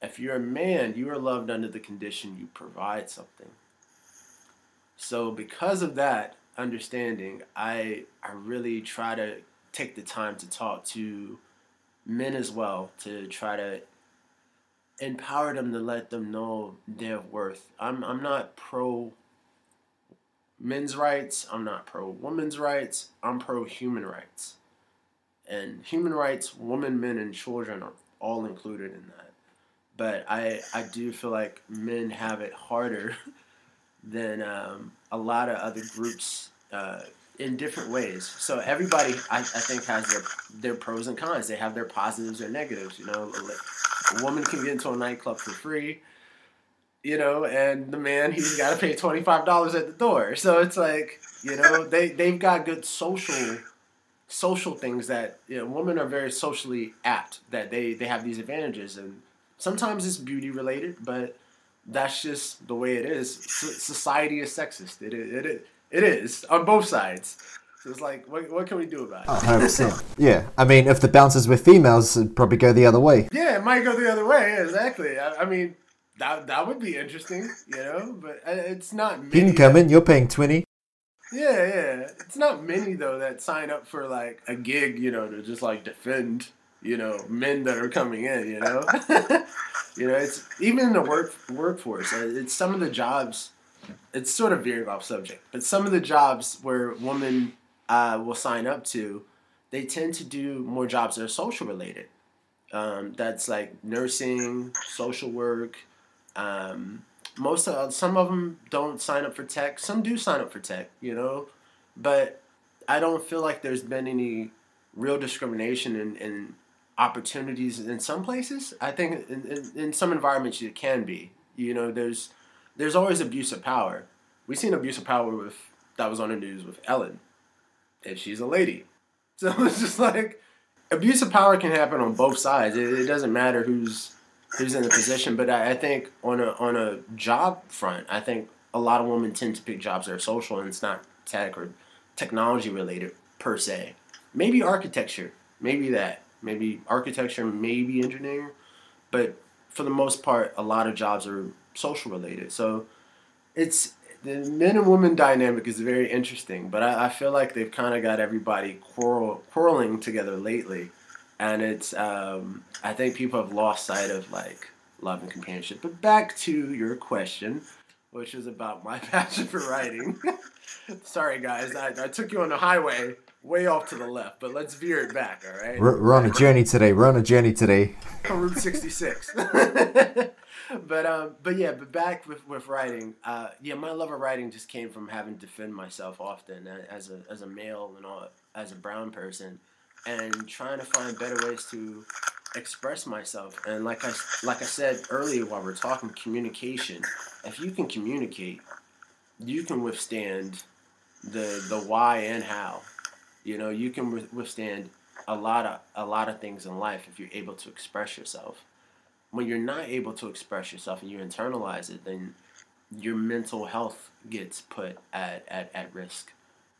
If you're a man, you are loved under the condition you provide something. So because of that understanding, I I really try to take the time to talk to men as well to try to empower them to let them know their worth. I'm I'm not pro men's rights. I'm not pro women's rights. I'm pro human rights. And human rights, women, men, and children are all included in that. But I I do feel like men have it harder than um, a lot of other groups uh, in different ways. So everybody, I, I think, has their their pros and cons. They have their positives and negatives. You know, a woman can get into a nightclub for free. You know, and the man he's got to pay twenty five dollars at the door. So it's like you know they they've got good social social things that you know women are very socially apt that they they have these advantages. And sometimes it's beauty related but that's just the way it is. Society is sexist. It it, it, it is on both sides. So it's like what, what can we do about it? Oh, 100% yeah. I mean if the bouncers were females it'd probably go the other way. Yeah it might go the other way exactly. I, I mean that, that would be interesting you know but uh, it's not you can come in you're paying 20 yeah, yeah. It's not many though that sign up for like a gig, you know, to just like defend, you know, men that are coming in, you know. you know, it's even in the work workforce. Uh, it's some of the jobs. It's sort of veering off subject, but some of the jobs where women uh, will sign up to, they tend to do more jobs that are social related. Um, that's like nursing, social work. Um, most of some of them don't sign up for tech. Some do sign up for tech, you know, but I don't feel like there's been any real discrimination in, in opportunities in some places. I think in, in, in, some environments it can be. You know, there's there's always abuse of power. We've seen abuse of power with that was on the news with Ellen, and she's a lady. So it's just like abuse of power can happen on both sides. It, it doesn't matter who's who's in the position. But I, I think on a on a job front, I think a lot of women tend to pick jobs that are social and it's not tech or technology related per se. Maybe architecture, maybe that, maybe architecture, maybe engineering, but for the most part, a lot of jobs are social related. So it's the men and women dynamic is very interesting, but I, I feel like they've kind of got everybody quarrel, quarreling together lately and it's um, I think people have lost sight of like love and companionship. But back to your question, which is about my passion for writing. Sorry, guys, I, I took you on the highway way off to the left, but let's veer it back. All right, we're, we're on a journey today. We're on a journey today. Route sixty six. but um, but yeah, but back with with writing. Uh, yeah, my love of writing just came from having to defend myself often as a as a male and all as a brown person and trying to find better ways to express myself. And like I like I said earlier while we are talking communication, if you can communicate, you can withstand the the why and how. You know, you can withstand a lot of a lot of things in life if you're able to express yourself. When you're not able to express yourself and you internalize it, then your mental health gets put at, at, at risk.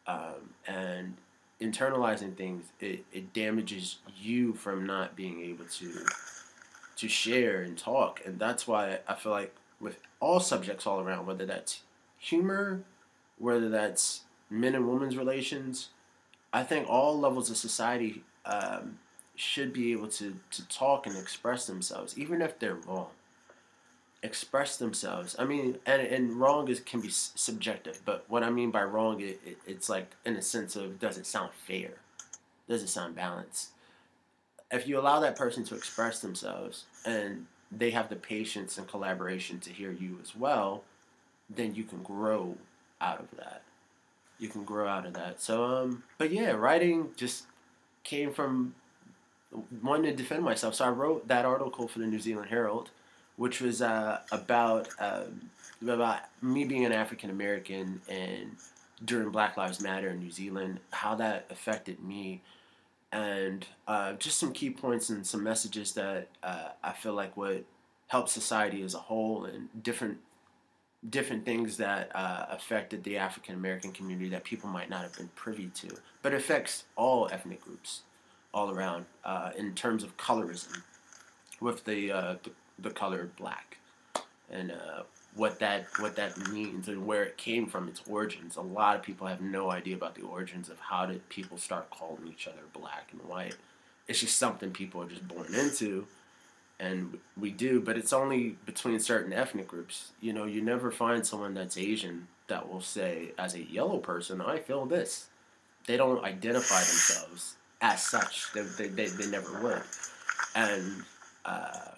Um, and internalizing things it, it damages you from not being able to to share and talk. And that's why i feel like with all subjects all around whether that's humor whether that's men and women's relations i think all levels of society um, should be able to, to talk and express themselves even if they're wrong express themselves. I mean, and, and wrong is can be subjective, but what I mean by wrong, it, it, it's like in a sense of does it sound fair? Does it sound balanced? If you allow that person to express themselves and they have the patience and collaboration to hear you as well, then you can grow out of that. You can grow out of that. So, um, but yeah, writing just came from wanting to defend myself. So I wrote that article for the New Zealand Herald which was uh, about um, about me being an African American and during Black Lives Matter in New Zealand, how that affected me, and uh, just some key points and some messages that uh, I feel like would help society as a whole and different different things that uh, affected the African American community that people might not have been privy to, but affects all ethnic groups all around uh, in terms of colorism with the, uh, the the color black and uh, what that what that means and where it came from, its origins. A lot of people have no idea about the origins of how did people start calling each other black and white. it's just something people are just born into, and we do. But it's only between certain ethnic groups. You know, you never find someone that's Asian that will say, as a yellow person, I feel this. They don't identify themselves as such. They, they, they, they never would. And uh,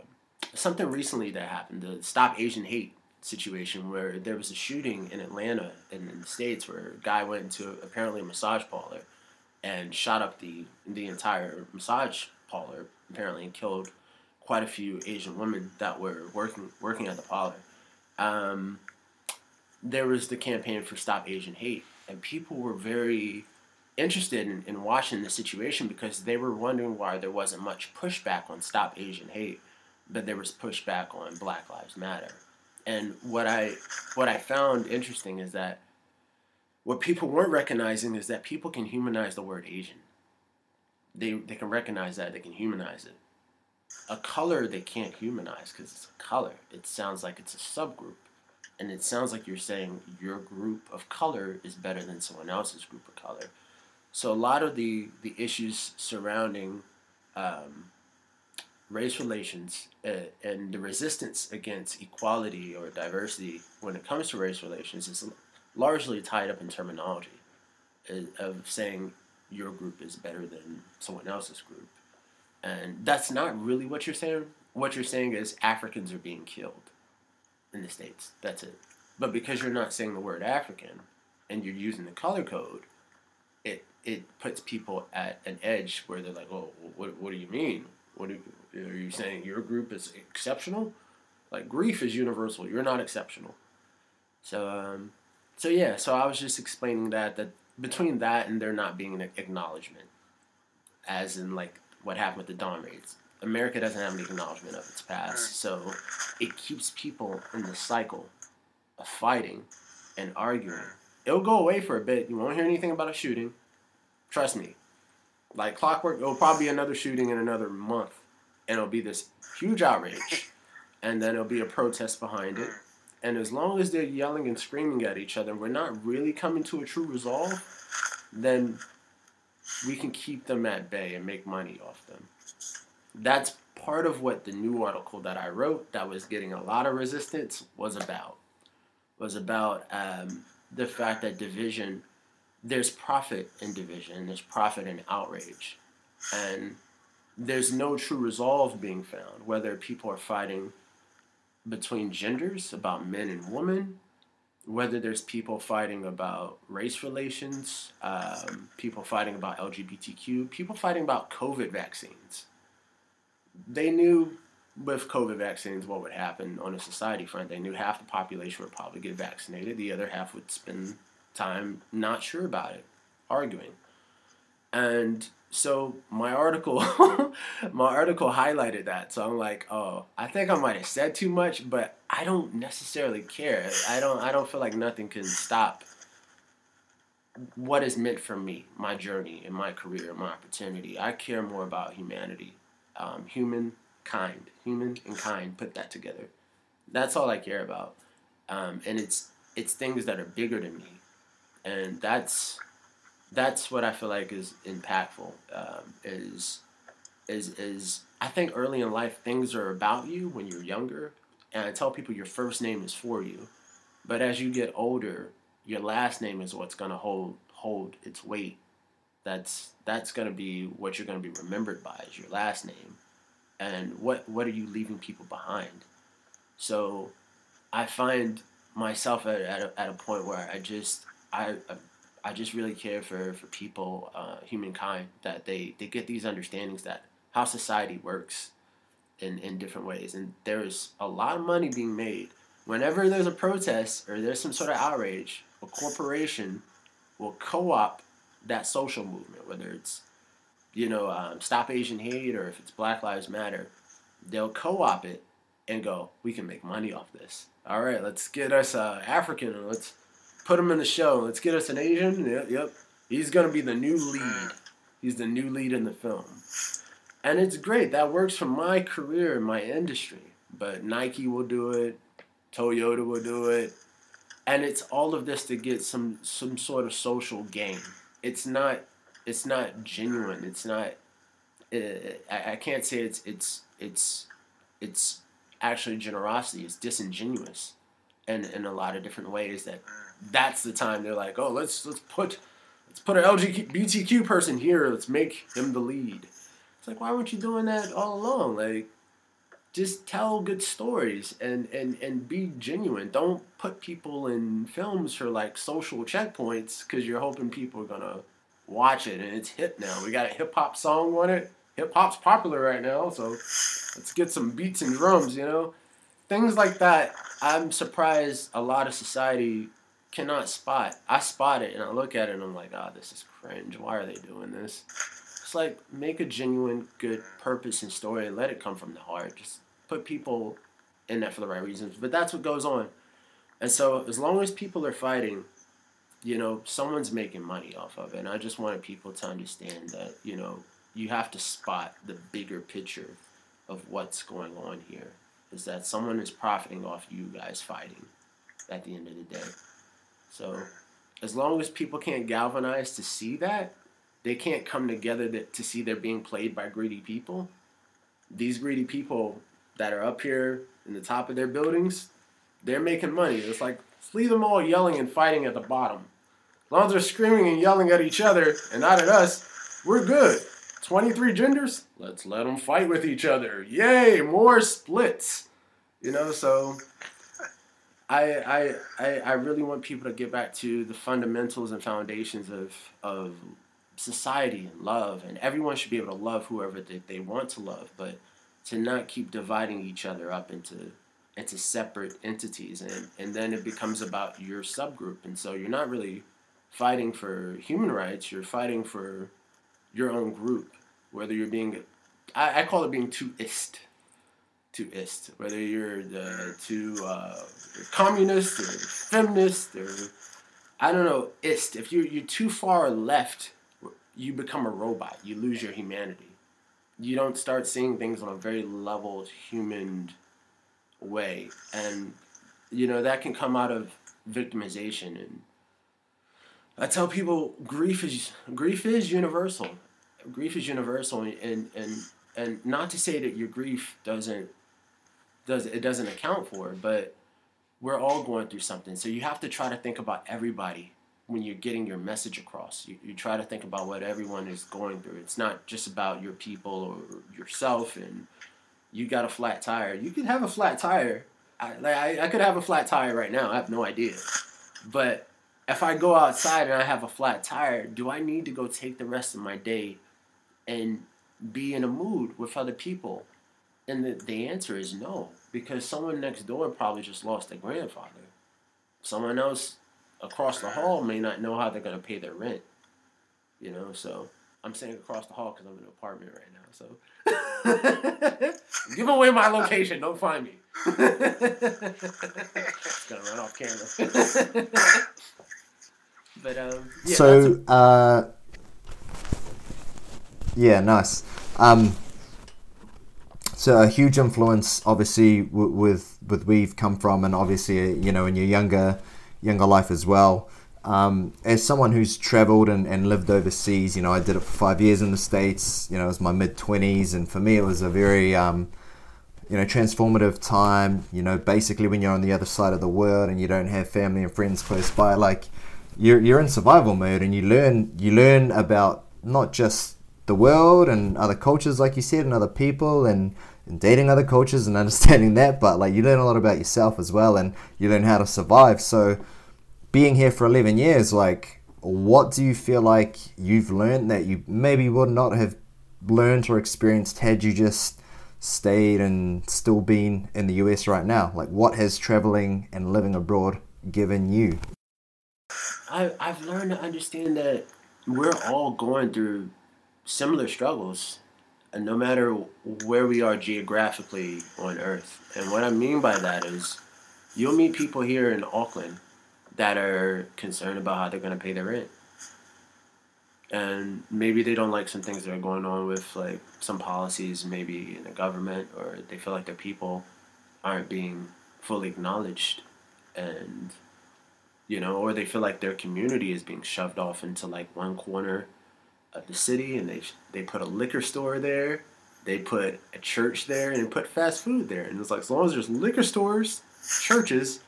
something recently that happened, the Stop Asian Hate situation, where there was a shooting in Atlanta in, in the States where a guy went into apparently a massage parlor and shot up the, the entire massage parlor, apparently, and killed quite a few Asian women that were working working at the parlor. Um, there was the campaign for Stop Asian Hate, and people were very interested in, in watching the situation because they were wondering why there wasn't much pushback on Stop Asian Hate, but there was pushback on Black Lives Matter. And what I what I found interesting is that what people weren't recognizing is that people can humanize the word Asian. They they can recognize that they can humanize it. A color they can't humanize because it's a color. It sounds like it's a subgroup and it sounds like you're saying your group of color is better than someone else's group of color. So a lot of the the issues surrounding um, race relations uh, and the resistance against equality or diversity when it comes to race relations is largely tied up in terminology uh, of saying your group is better than someone else's group. And that's not really what you're saying. What you're saying is Africans are being killed in the States. That's it. But because you're not saying the word African and you're using the color code, it it puts people at an edge where they're like, "Oh, what, what do you mean? What do, are you saying? Your group is exceptional? Like grief is universal. You're not exceptional." So, um, so yeah. So I was just explaining that that between that and there not being an acknowledgement, as in like what happened with the dawn raids, America doesn't have an acknowledgement of its past, so it keeps people in the cycle of fighting and arguing. It'll go away for a bit. You won't hear anything about a shooting. Trust me. Like clockwork, it'll probably be another shooting in another month, and it'll be this huge outrage, and then it'll be a protest behind it. And as long as they're yelling and screaming at each other, we're not really coming to a true resolve, then we can keep them at bay and make money off them that's part of what the new article that I wrote that was getting a lot of resistance was about. Was about um, the fact that division, there's profit in division, there's profit in outrage, and there's no true resolve being found. Whether people are fighting between genders about men and women, whether there's people fighting about race relations, um, people fighting about LGBTQ, people fighting about COVID vaccines they knew with COVID vaccines what would happen on a society front. They knew half the population would probably get vaccinated, the other half would spend time not sure about it, arguing. And so my article my article highlighted that. So I'm like, oh, I think I might have said too much, but I don't necessarily care. I don't I don't feel like nothing can stop what is meant for me, my journey and my career, and my opportunity. I care more about humanity um, human kind, human and kind, put that together. That's all I care about, um, and it's it's things that are bigger than me, and that's that's what I feel like is impactful. Um, is is is I think early in life things are about you when you're younger, and I tell people your first name is for you, but as you get older, your last name is what's gonna hold hold its weight that's that's to be what you're to be remembered by is your last name and what what are you leaving people behind so i find myself at, at, a, at a point where i just i i just really care for for people uh, humankind that they they get these understandings that how society works in in different ways and there's a lot of money being made whenever there's a protest or there's some sort of outrage a corporation will co-op that social movement, whether it's you know um, Stop Asian Hate or if it's Black Lives Matter, they'll co-op it and go, we can make money off this. All right, let's get us uh, African let's put him in the show. Let's get us an Asian. Yep, yep. He's gonna be the new hmm. lead. He's the new lead in the film, and it's great. That works for my career and my industry. But Nike will do it. Toyota will do it. And it's all of this to get some some sort of social gain it's not it's not genuine. It's not it, I, I can't say it's it's it's it's actually generosity. It's disingenuous, and in a lot of different ways. That hmm. That's the time they're like, oh, let's let's put let's put an LGBTQ person here. Let's make him the lead. It's like, why weren't you doing that all along? Like, just tell good stories and and and be genuine. Don't put people in films for like social checkpoints because you're hoping people are gonna watch it and it's hip now. We got a hip hop song on it. Hip hop's popular right now, so let's get some beats and drums. You know, things like that. I'm surprised a lot of society cannot spot. I spot it and I look at it and I'm like, ah, oh, this is cringe. Why are they doing this? It's like make a genuine, good purpose and story and let it come from the heart. Just put people in that for the right reasons. But that's what goes on. And so as long as people are fighting, you know, someone's making money off of it. And I just wanted people to understand that, you know, you have to spot the bigger picture of what's going on here. Is that someone is profiting off you guys fighting at the end of the day. So as long as people can't galvanize to see that, they can't come together to, to see they're being played by greedy people. These greedy people that are up here in the top of their buildings, they're making money. It's like leave them all yelling and fighting at the bottom. As long as they're screaming and yelling at each other and not at us, we're good. 23 genders, let's let them fight with each other. Yay, more splits. You know, so I, I, I, really want people to get back to the fundamentals and foundations of, of society and love. And everyone should be able to love whoever they, they want to love, but to not keep dividing each other up into into separate entities and, and then it becomes about your subgroup and so you're not really fighting for human rights you're fighting for your own group whether you're being i, I call it being too ist too ist whether you're the too uh, communist or feminist or i don't know ist. If you're, you're too far left you become a robot. You lose your humanity. You don't start seeing things on a very leveled human way. And you know that can come out of victimization. And i tell people grief is grief is universal. Grief is universal. And and and not to say that your grief doesn't does it doesn't account for but we're all going through something so you have to try to think about everybody when you're getting your message across. You, you try to think about what everyone is going through. It's not just about your people or yourself and you got a flat tire. You could have a flat tire. I, like, I, I could have a flat tire right now. I have no idea. But if I go outside and I have a flat tire, do I need to go take the rest of my day and be in a mood with other people? And the, the answer is no, because someone next door probably just lost their grandfather. Someone else across the hall may not know how they're going to pay their rent. You know, so I'm saying across the hall because I'm in an apartment right now. So give away my location. Don't find me. it's gonna run off camera. but um. Yeah, so a- uh. Yeah, nice. Um, so a huge influence, obviously, w- with with where you've come from, and obviously, you know, in your younger younger life as well. Um, as someone who's traveled and, and lived overseas, you know, I did it for five years in the States, you know, it was my mid 20s, and for me, it was a very, um, you know, transformative time. You know, basically, when you're on the other side of the world and you don't have family and friends close by, like, you're, you're in survival mode and you learn you learn about not just the world and other cultures like you said and other people and and dating other cultures and understanding that, but like you learn a lot about yourself as well and you learn how to survive. So being here for 11 years, like what do you feel like you've learned that you maybe would not have learned or experienced had you just stayed and still been in the US right now? Like what has traveling and living abroad given you? I, I've learned to understand that we're all going through similar struggles and no matter where we are geographically on Earth. And what I mean by that is you'll meet people here in Auckland that are concerned about how they're going to pay their rent. And maybe they don't like some things that are going on with like some policies, maybe in the government, or they feel like their people aren't being fully acknowledged, and you know, or they feel like their community is being shoved off into like one corner of the city, and they they put a liquor store there, they put a church there, and put fast food there. And it's like as long as there's liquor stores, churches,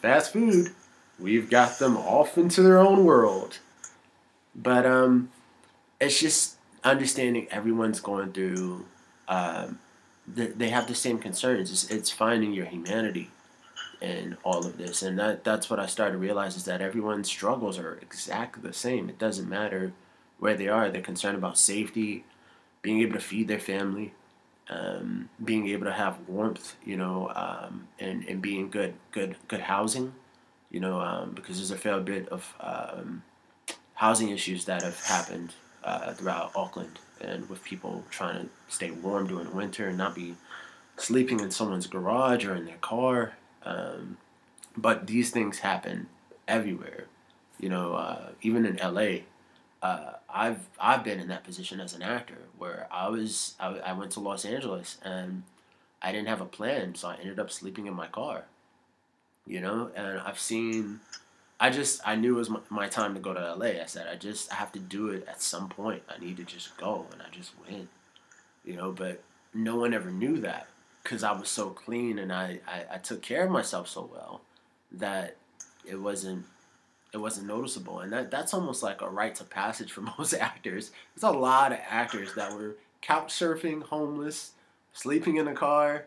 fast food, we've got them off into their own world. But um, it's just understanding everyone's going through. Um, they have the same concerns. It's, it's finding your humanity in all of this, and that that's what I started to realize is that everyone's struggles are exactly the same. It doesn't matter where they are. They're concerned about safety, being able to feed their family, um, being able to have warmth, you know, um, and and being good good good housing, you know, um, because there's a fair bit of um, housing issues that have happened uh, throughout Auckland, and with people trying to stay warm during winter and not be sleeping in someone's garage or in their car. Um, but these things happen everywhere. You know, uh, even in LA, uh, I've I've been in that position as an actor where I was I, I went to Los Angeles and I didn't have a plan, so I ended up sleeping in my car. You know, and I've seen. I just I knew it was my, my time to go to LA. I said I just I have to do it at some point. I need to just go, and I just went. You know, but no one ever knew that because I was so clean and I, I, I took care of myself so well that it wasn't it wasn't noticeable. And that that's almost like a rite of passage for most actors. There's a lot of actors that were couch surfing homeless sleeping in a car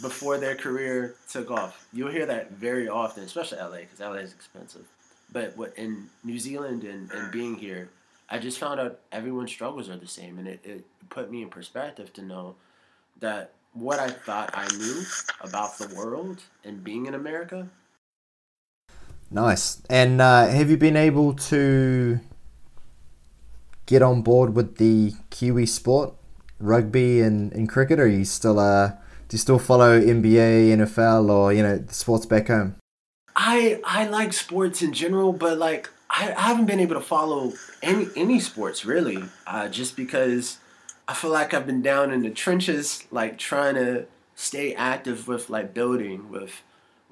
before their career took off. You'll hear that very often especially la because la is expensive. But what in new zealand and, and being here i just found out everyone's struggles are the same. And it, it put me in perspective to know that what I thought I knew about the world and being in America. Nice. And uh, have you been able to get on board with the Kiwi sport, rugby and, and cricket? Or are you still uh, do you still follow NBA, NFL, or you know the sports back home? I I like sports in general, but like I, I haven't been able to follow any any sports really, uh, just because I feel like I've been down in the trenches, like trying to stay active with like building with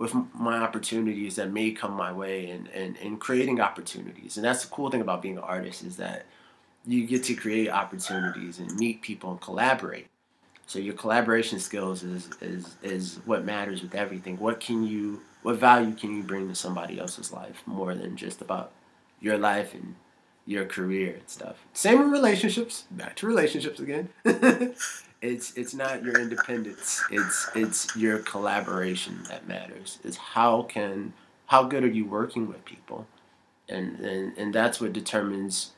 with my opportunities that may come my way and, and, and creating opportunities. And that's the cool thing about being an artist is that you get to create opportunities and meet people and collaborate. So your collaboration skills is, is, is what matters with everything. What can you, what value can you bring to somebody else's life more than just about your life and your career and stuff. Same in relationships. Back to relationships again. it's it's not your independence. It's it's your collaboration that matters. It's how can how good are you working with people, and and, and that's what determines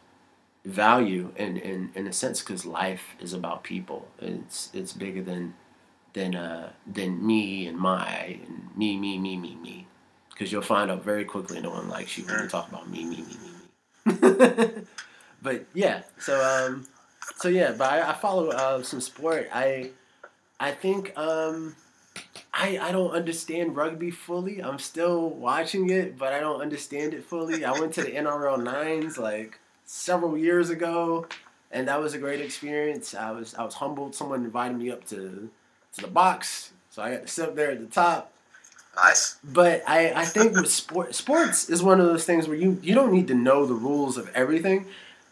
value in, in, in a sense because life is about people. It's it's bigger than than uh, than me and my and me me me me me. Because you'll find out very quickly no one likes you when you talk about me me me me but yeah, so um, so yeah, but I, I follow uh, some sport. I I think um, I I don't understand rugby fully. I'm still watching it, but I don't understand it fully. I went to the NRL nines like several years ago, and that was a great experience. I was I was humbled. Someone invited me up to to the box, so I got to sit up there at the top Nice. But I, I think with sport, sports is one of those things where you, you don't need to know the rules of everything.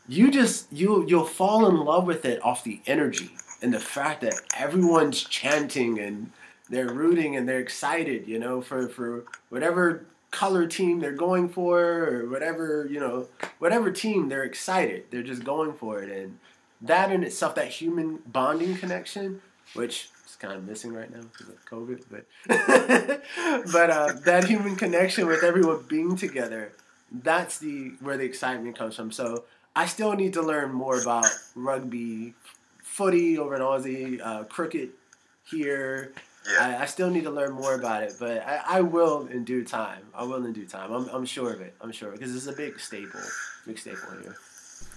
You just you you'll fall in love with it off the energy and the fact that everyone's chanting and they're rooting and they're excited, you know, for, for whatever color team they're going for or whatever, you know, whatever team they're excited. They're just going for it and that in itself, that human bonding connection, which kind of missing right now because of COVID. But but uh, that human connection with everyone being together, that's the where the excitement comes from. So I still need to learn more about rugby, footy over in Aussie, uh, cricket here. Yeah. I, I, still need to learn more about it, but I, I, will in due time. I will in due time. I'm, I'm sure of it. I'm sure because it's a big staple, big staple here.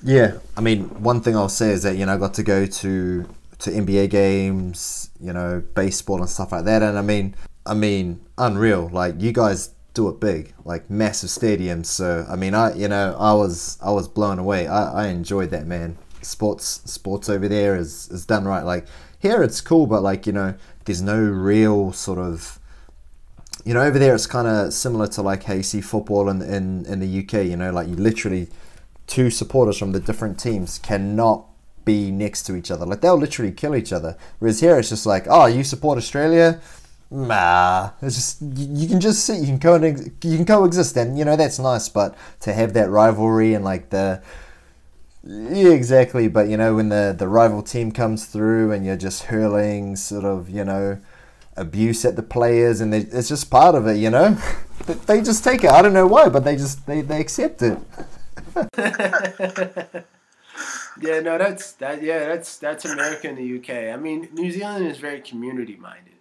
Yeah, I mean, one thing I'll say is that you know I got to go to to NBA games, you know, baseball and stuff like that. And I mean, I mean, unreal. Like you guys do it big, like massive stadiums. So I mean, I you know, I was I was blown away. I, I enjoyed that man. Sports sports over there is is done right. Like here, it's cool, but like you know, there's no real sort of you know, over there it's kind of similar to like how you see football in, in in the UK. You know, like you literally two supporters from the different teams cannot be next to each other. Like they'll literally kill each other. Whereas here it's just like, oh, you support Australia, nah. It's just you, you can just see you can co you can coexist, and you know that's nice. But to have that rivalry and like the yeah, exactly. But you know when the the rival team comes through and you're just hurling sort of you know abuse at the players, and they, it's just part of it. You know, they just take it. I don't know why, but they just they they accept it. yeah, no, that's that. Yeah, that's that's America and the UK. I mean, New Zealand is very community minded.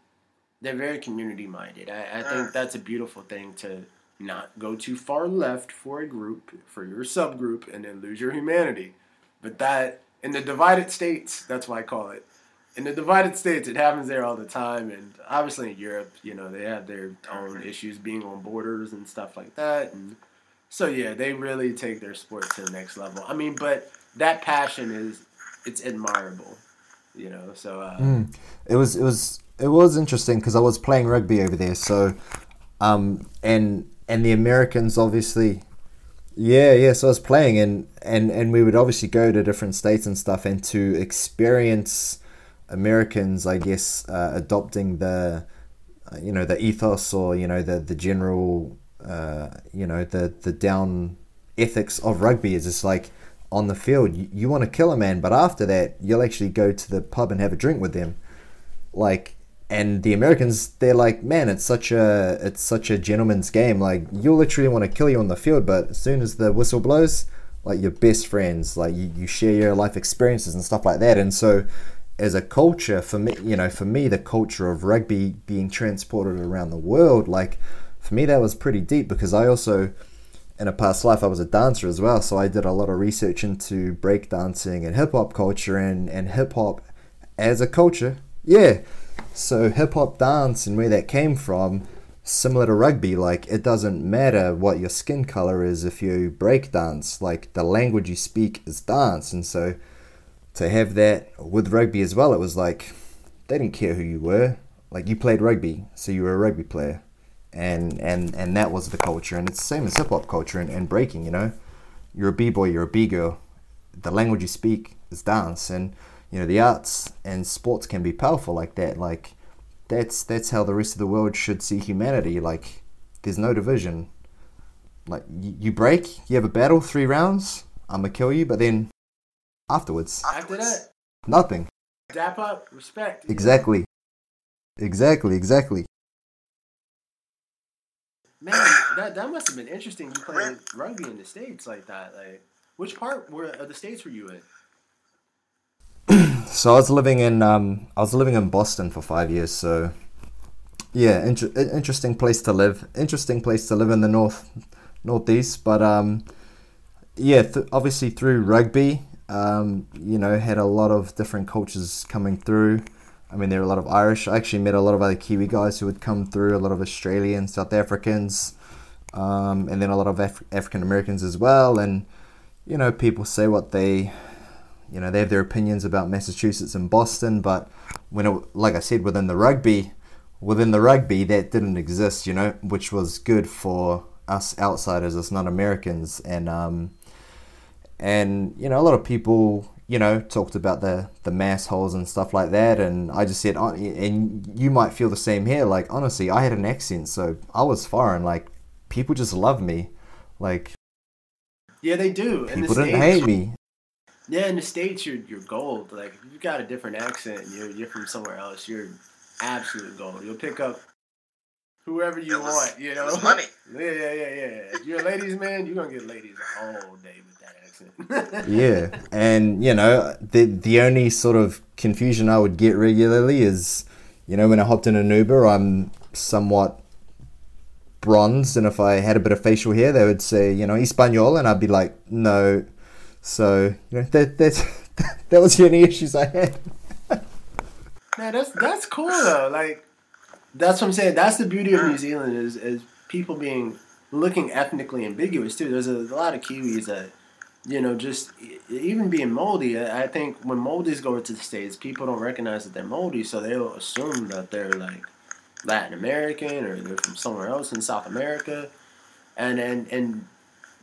They're very community minded. I, I think mm. that's a beautiful thing to not go too far left for a group, for your subgroup, and then lose your humanity. But that in the divided states, that's why I call it. In the divided states, it happens there all the time, and obviously in Europe, you know, they have their own mm-hmm. issues being on borders and stuff like that, and so yeah, they really take their sport to the next level. I mean, but that passion is it's admirable, you know. So uh, mm. it was it was it was interesting because I was playing rugby over there, so um and and the Americans obviously yeah, yeah. So I was playing, and and and we would obviously go to different states and stuff, and to experience Americans, I guess, uh, adopting the, uh, you know, the ethos or you know the the general uh, you know the the down ethics of rugby is just like on the field you, you want to kill a man but after that you'll actually go to the pub and have a drink with them. Like and the Americans they're like man it's such a it's such a gentleman's game. Like you'll literally want to kill you on the field but as soon as the whistle blows like your best friends like you, you share your life experiences and stuff like that. And so as a culture for me you know for me the culture of rugby being transported around the world like for me that was pretty deep because I also in a past life I was a dancer as well so I did a lot of research into breakdancing and hip hop culture and, and hip hop as a culture. Yeah. So hip hop dance and where that came from similar to rugby like it doesn't matter what your skin color is if you break dance like the language you speak is dance. And so to have that with rugby as well it was like they didn't care who you were. Like you played rugby so you were a rugby player and and and that was the culture. And it's the same as hip-hop culture and, and breaking you know? You're a b-boy you're a b-girl. The language you speak is dance and you know the arts and sports can be powerful like that. Like that's that's how the rest of the world should see humanity. Like there's no division. Like you, you break you have a battle three rounds i'm gonna kill you but then afterwards after that nothing. Dap up respect. Exactly. Exactly exactly Man, that that must have been interesting. You played rugby in the states like that. Like, which part were of the states were you in? so I was living in um, I was living in Boston for five years. So yeah, inter- interesting place to live. Interesting place to live in the north northeast. But um, yeah, th- obviously through rugby, um, you know, had a lot of different cultures coming through. I mean, there are a lot of Irish. I actually met a lot of other Kiwi guys who would come through, a lot of Australians, South Africans, um, and then a lot of Af- African Americans as well. And, you know, people say what they, you know, they have their opinions about Massachusetts and Boston, but when it, like I said, within the rugby, within the rugby, that didn't exist, you know, which was good for us outsiders, us non Americans. And, um, and, you know, a lot of people you know, talked about the the mass holes and stuff like that, and I just said, oh, and you might feel the same here. Like honestly, I had an accent, so I was foreign. Like people just love me, like yeah, they do. People didn't States, hate me. Yeah, in the states, you're you're gold. Like if you've got a different accent, you're you're from somewhere else. You're absolute gold. You'll pick up whoever you was, want. You know, money. yeah, yeah, yeah, yeah. If you're a ladies' man, you're gonna get ladies all day yeah, and you know the the only sort of confusion I would get regularly is, you know, when I hopped in an Uber, I'm somewhat bronzed, and if I had a bit of facial hair, they would say, you know, Espanol, and I'd be like, no. So you know that that's that was the only issues I had. Man, that's that's cool though. Like that's what I'm saying. That's the beauty of New Zealand is is people being looking ethnically ambiguous too. There's a, a lot of Kiwis that you know, just even being Māori, I think when Māoris go into the states, people don't recognize that they're Māori, so they'll assume that they're like Latin American or they're from somewhere else in South America, and and and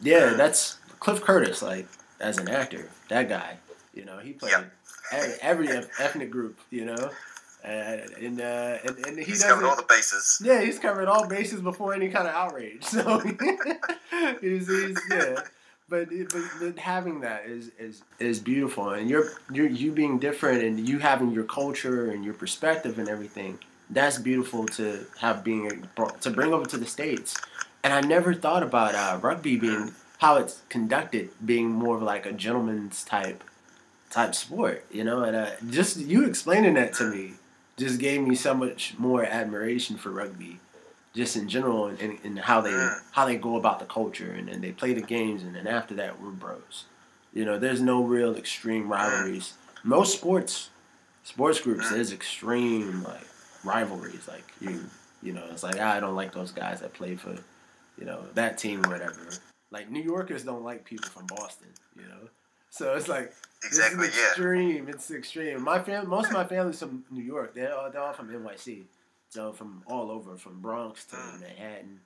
yeah, that's Cliff Curtis, like as an actor, that guy, you know, he played every, every ethnic group, you know. And and, uh, and, and he he's covered all the bases. Yeah, he's covered all bases before any kind of outrage. So he's, he's yeah. But, but, but having that is, is is beautiful, and you're you're you being different, and you having your culture and your perspective and everything. That's beautiful to have being to bring over to the states. And I never thought about uh, rugby being how it's conducted being more of like a gentleman's type type sport, you know. And uh, just you explaining that to me just gave me so much more admiration for rugby, just in general, and, and how they mm. how they go about the culture, and, and they play the games, and then after that we're bros. You know, there's no real extreme mm. rivalries. Most sports sports groups mm. there's extreme like rivalries. Like you you know, it's like ah, I don't like those guys that play for you know that team or whatever. Like New Yorkers don't like people from Boston. You know, so it's like exactly it's extreme. Yeah. It's extreme. My family, most of my family's from New York. They're all, they're all from NYC, so from all over, from Bronx to mm. Manhattan.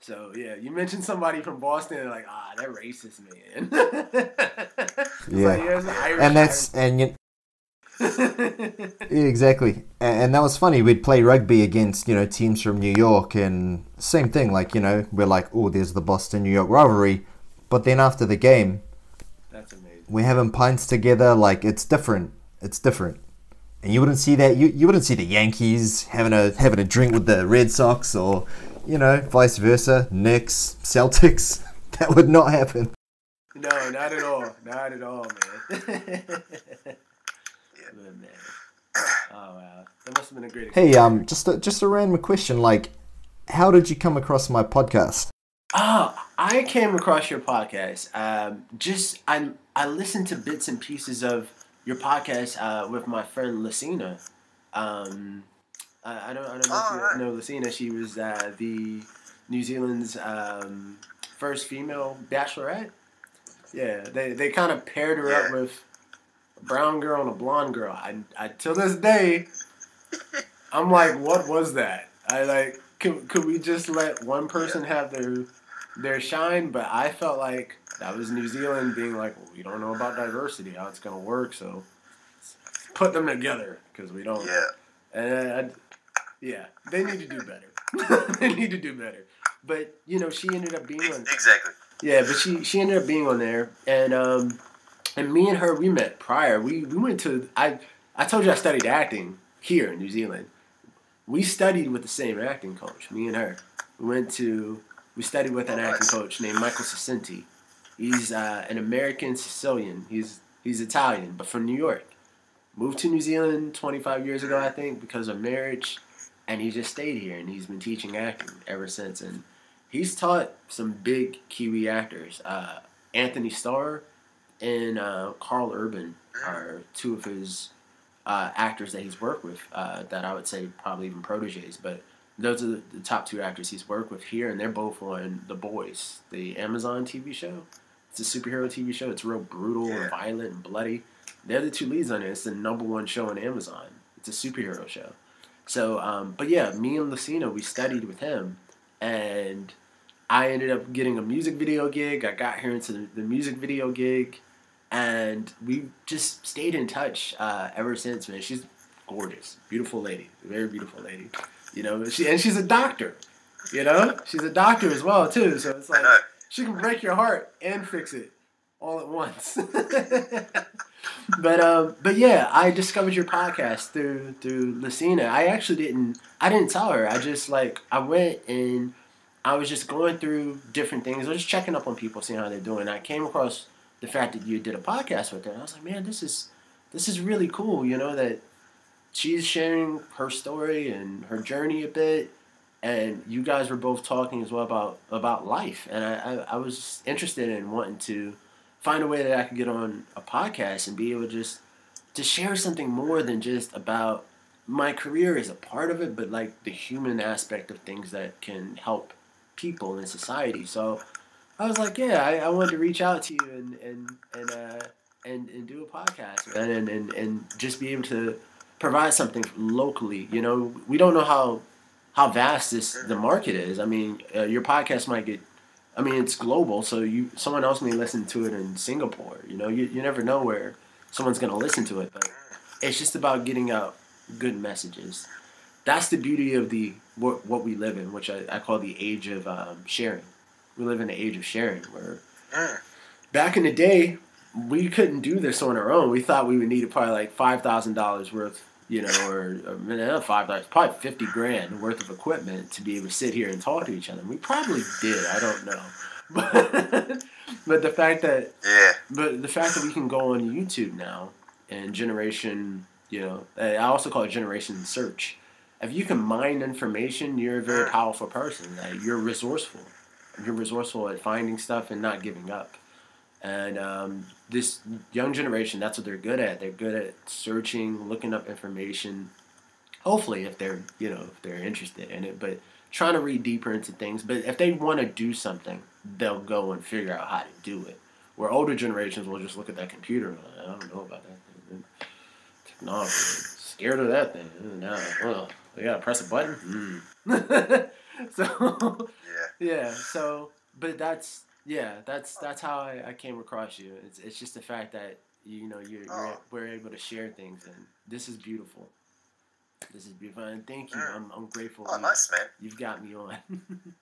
So yeah, you mentioned somebody from Boston, and like ah, they're racist, man. yeah, like, yeah and that's and you. exactly, and that was funny. We'd play rugby against you know teams from New York, and same thing. Like you know, we're like, oh, there's the Boston New York rivalry, but then after the game, that's amazing. we're having pints together. Like it's different. It's different. And you wouldn't see that. You, you wouldn't see the Yankees having a having a drink with the Red Sox, or you know, vice versa. Knicks, Celtics. That would not happen. No, not at all. Not at all, man. yeah. man. Oh wow, that must have been a great. Experience. Hey, um, just a, just a random question. Like, how did you come across my podcast? Oh, I came across your podcast. Um, just I I listened to bits and pieces of your podcast uh, with my friend Lesina. Um, I, I, don't I don't know oh, if you right. know Lesina. She was uh, the New Zealand's um, first female bachelorette. Yeah, they they kind of paired her yeah. up with a brown girl and a blonde girl. I, I till this day, I'm like, what was that? I like could, could we just let one person have their their shine? But I felt like that was New Zealand being like, well, we don't know about diversity, how it's gonna work, so put them together because we don't. Yeah. And yeah, they need to do better. they need to do better. But you know, she ended up being on. Exactly. Yeah, but she she ended up being on there, and um, and me and her we met prior. We we went to I I told you I studied acting here in New Zealand we studied with the same acting coach, me and her. We went to, we studied with an acting coach named Michael Saccente. He's uh, an American Sicilian. He's he's Italian, but from New York. Moved to New Zealand 25 years ago, I think, because of marriage, and he just stayed here and he's been teaching acting ever since. And he's taught some big Kiwi actors. Uh, Anthony Starr and uh, Karl Urban are two of his uh, actors that he's worked with uh, that I would say probably even proteges, but those are the, the, top two actors he's worked with here, and they're both on The Boys, the Amazon TV show. It's a superhero TV show. It's real brutal yeah. and violent and bloody. They're the two leads on it. It's the number one show on Amazon. It's a superhero show. So, um, but yeah, me and Lesina, we studied with him, and I ended up getting a music video gig. I got here into the, the music video gig and we just stayed in touch uh, ever since. Man, she's gorgeous, beautiful lady, very beautiful lady. You know, she and she's a doctor. You know, she's a doctor as well too. So it's like she can break your heart and fix it all at once. but um, but yeah, I discovered your podcast through through Lesina. I actually didn't I didn't tell her. I just like I went and I was just going through different things. I was just checking up on people, seeing how they're doing. I came across the fact that you did a podcast with her. I was like, man, this is this is really cool. You know that she's sharing her story and her journey a bit, and you guys were both talking as well about about life. And I, I, I was interested in wanting to find a way that I could get on a podcast and be able to just to share something more than just about my career is a part of it, but like the human aspect of things that can help people in society. So I was like, yeah, I, I wanted to reach out to you and and and uh, and, and do a podcast and, and and just be able to provide something locally. You know, we don't know how how vast this the market is. I mean, uh, your podcast might get I mean, it's global, so you someone else may listen to it in Singapore. You know, you, you never know where someone's gonna listen to it, but it's just about getting out good messages. That's the beauty of the what, what we live in, which I, I call the age of um, sharing. We live in the age of sharing, where back in the day, we couldn't do this on our own. We thought we would need probably like five thousand dollars worth, you know, or, or five dollars, probably fifty grand worth of equipment to be able to sit here and talk to each other. We probably did. I don't know, but but the fact that Yeah. but the fact that we can go on YouTube now and generation, you know, I also call it generation search. If you can mine information, you're a very mm. powerful person. Like, you're resourceful. You're resourceful at finding stuff and not giving up. And um, this young generation, that's what they're good at. They're good at searching, looking up information. Hopefully, if they're you know if they're interested in it, but trying to read deeper into things. But if they want to do something, they'll go and figure out how to do it. Where older generations will just look at that computer and like, I don't know about that thing. Technology, scared of that thing. Now, well, we gotta press a button. Mm. so Yeah. yeah, so but that's yeah, that's that's how I, I came across you. It's it's just the fact that you know you're, you're Oh. we're able to share things and this is beautiful. This is beautiful and thank you. Mm. I'm I'm grateful. Oh, you, nice, man. You've got me on.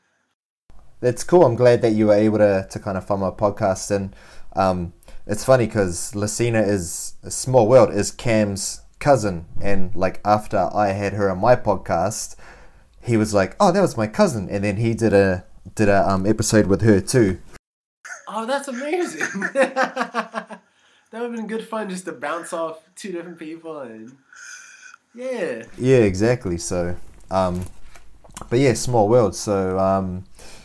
That's cool. I'm glad that you were able to, to kind of follow my podcast. And um, it's funny because Lesina is a small world is Cam's cousin, and like after I had her on my podcast, he was like, "Oh, that was my cousin," and then he did a did a um, episode with her too. Oh, that's amazing. that would have been good fun just to bounce off two different people and yeah. Yeah, exactly. So, um, but yeah, small world. So, um,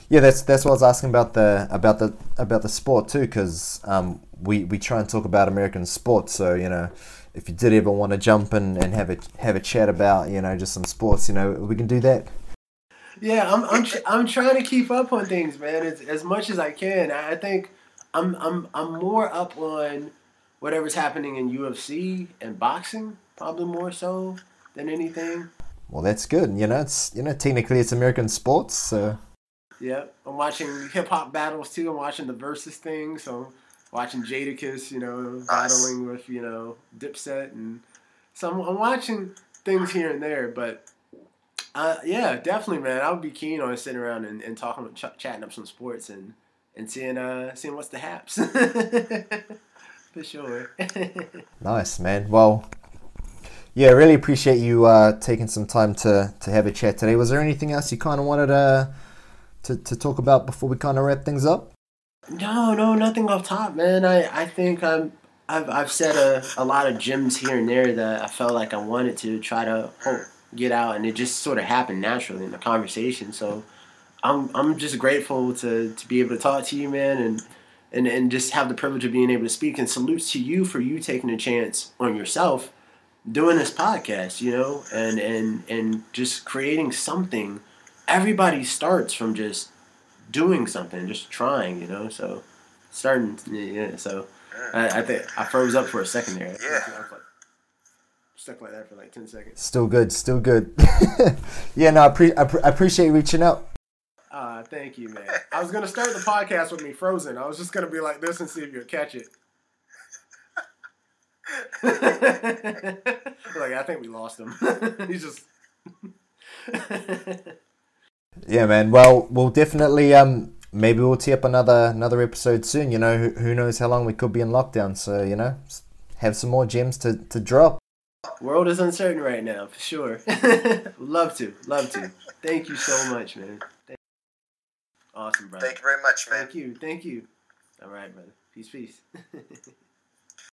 yeah, that's that's what I was asking about the about the about the sport too, because um, we we try and talk about American sports. So you know, if you did ever want to jump in and have a have a chat about you know just some sports, you know, we can do that. Yeah, I'm I'm tr- I'm trying to keep up on things, man, as, as much as I can. I I think I'm I'm I'm more up on whatever's happening in UFC and boxing, probably more so than anything. Well, that's good. You know, it's you know technically it's American sports, so Yeah, I'm watching hip hop battles too. I'm watching the Verzuz thing, so watching Jadakiss, you know, battling with you know Dipset, and so I'm, I'm watching things here and there. But uh, yeah, definitely, man, I would be keen on sitting around and, and talking, ch- chatting up some sports and and seeing uh seeing what's the haps. For sure. Nice, man. Well, yeah, I really appreciate you uh, taking some time to, to have a chat today. Was there anything else you kind of wanted uh, to, to talk about before we kind of wrap things up? No, no, nothing off top, man. I, I think I'm, I've, I've said a, a lot of gems here and there that I felt like I wanted to try to oh, get out, and it just sort of happened naturally in the conversation. So I'm, I'm just grateful to, to be able to talk to you, man, and, and, and just have the privilege of being able to speak. And salutes to you for you taking a chance on yourself doing this podcast, you know, and, and, and just creating something. Everybody starts from just doing something, just trying, you know. So starting, yeah. So I, I think I froze up for a second there. Yeah. I was like, stuck like that for like ten seconds. Still good, still good. yeah, no, I, pre- I, pre- I appreciate you reaching out. Ah, thank you, man. I was gonna start the podcast with me frozen. I was just gonna be like this and see if you'd catch it. like I think we lost him. He's just. Yeah, man. Well, we'll definitely um maybe we'll tee up another another episode soon. You know, who, who knows how long we could be in lockdown. So you know, have some more gems to, to drop. World is uncertain right now, for sure. love to, love to. Thank you so much, man. Thank- Awesome, brother. Thank you very much, man. Thank you, thank you. All right, brother. Peace, peace.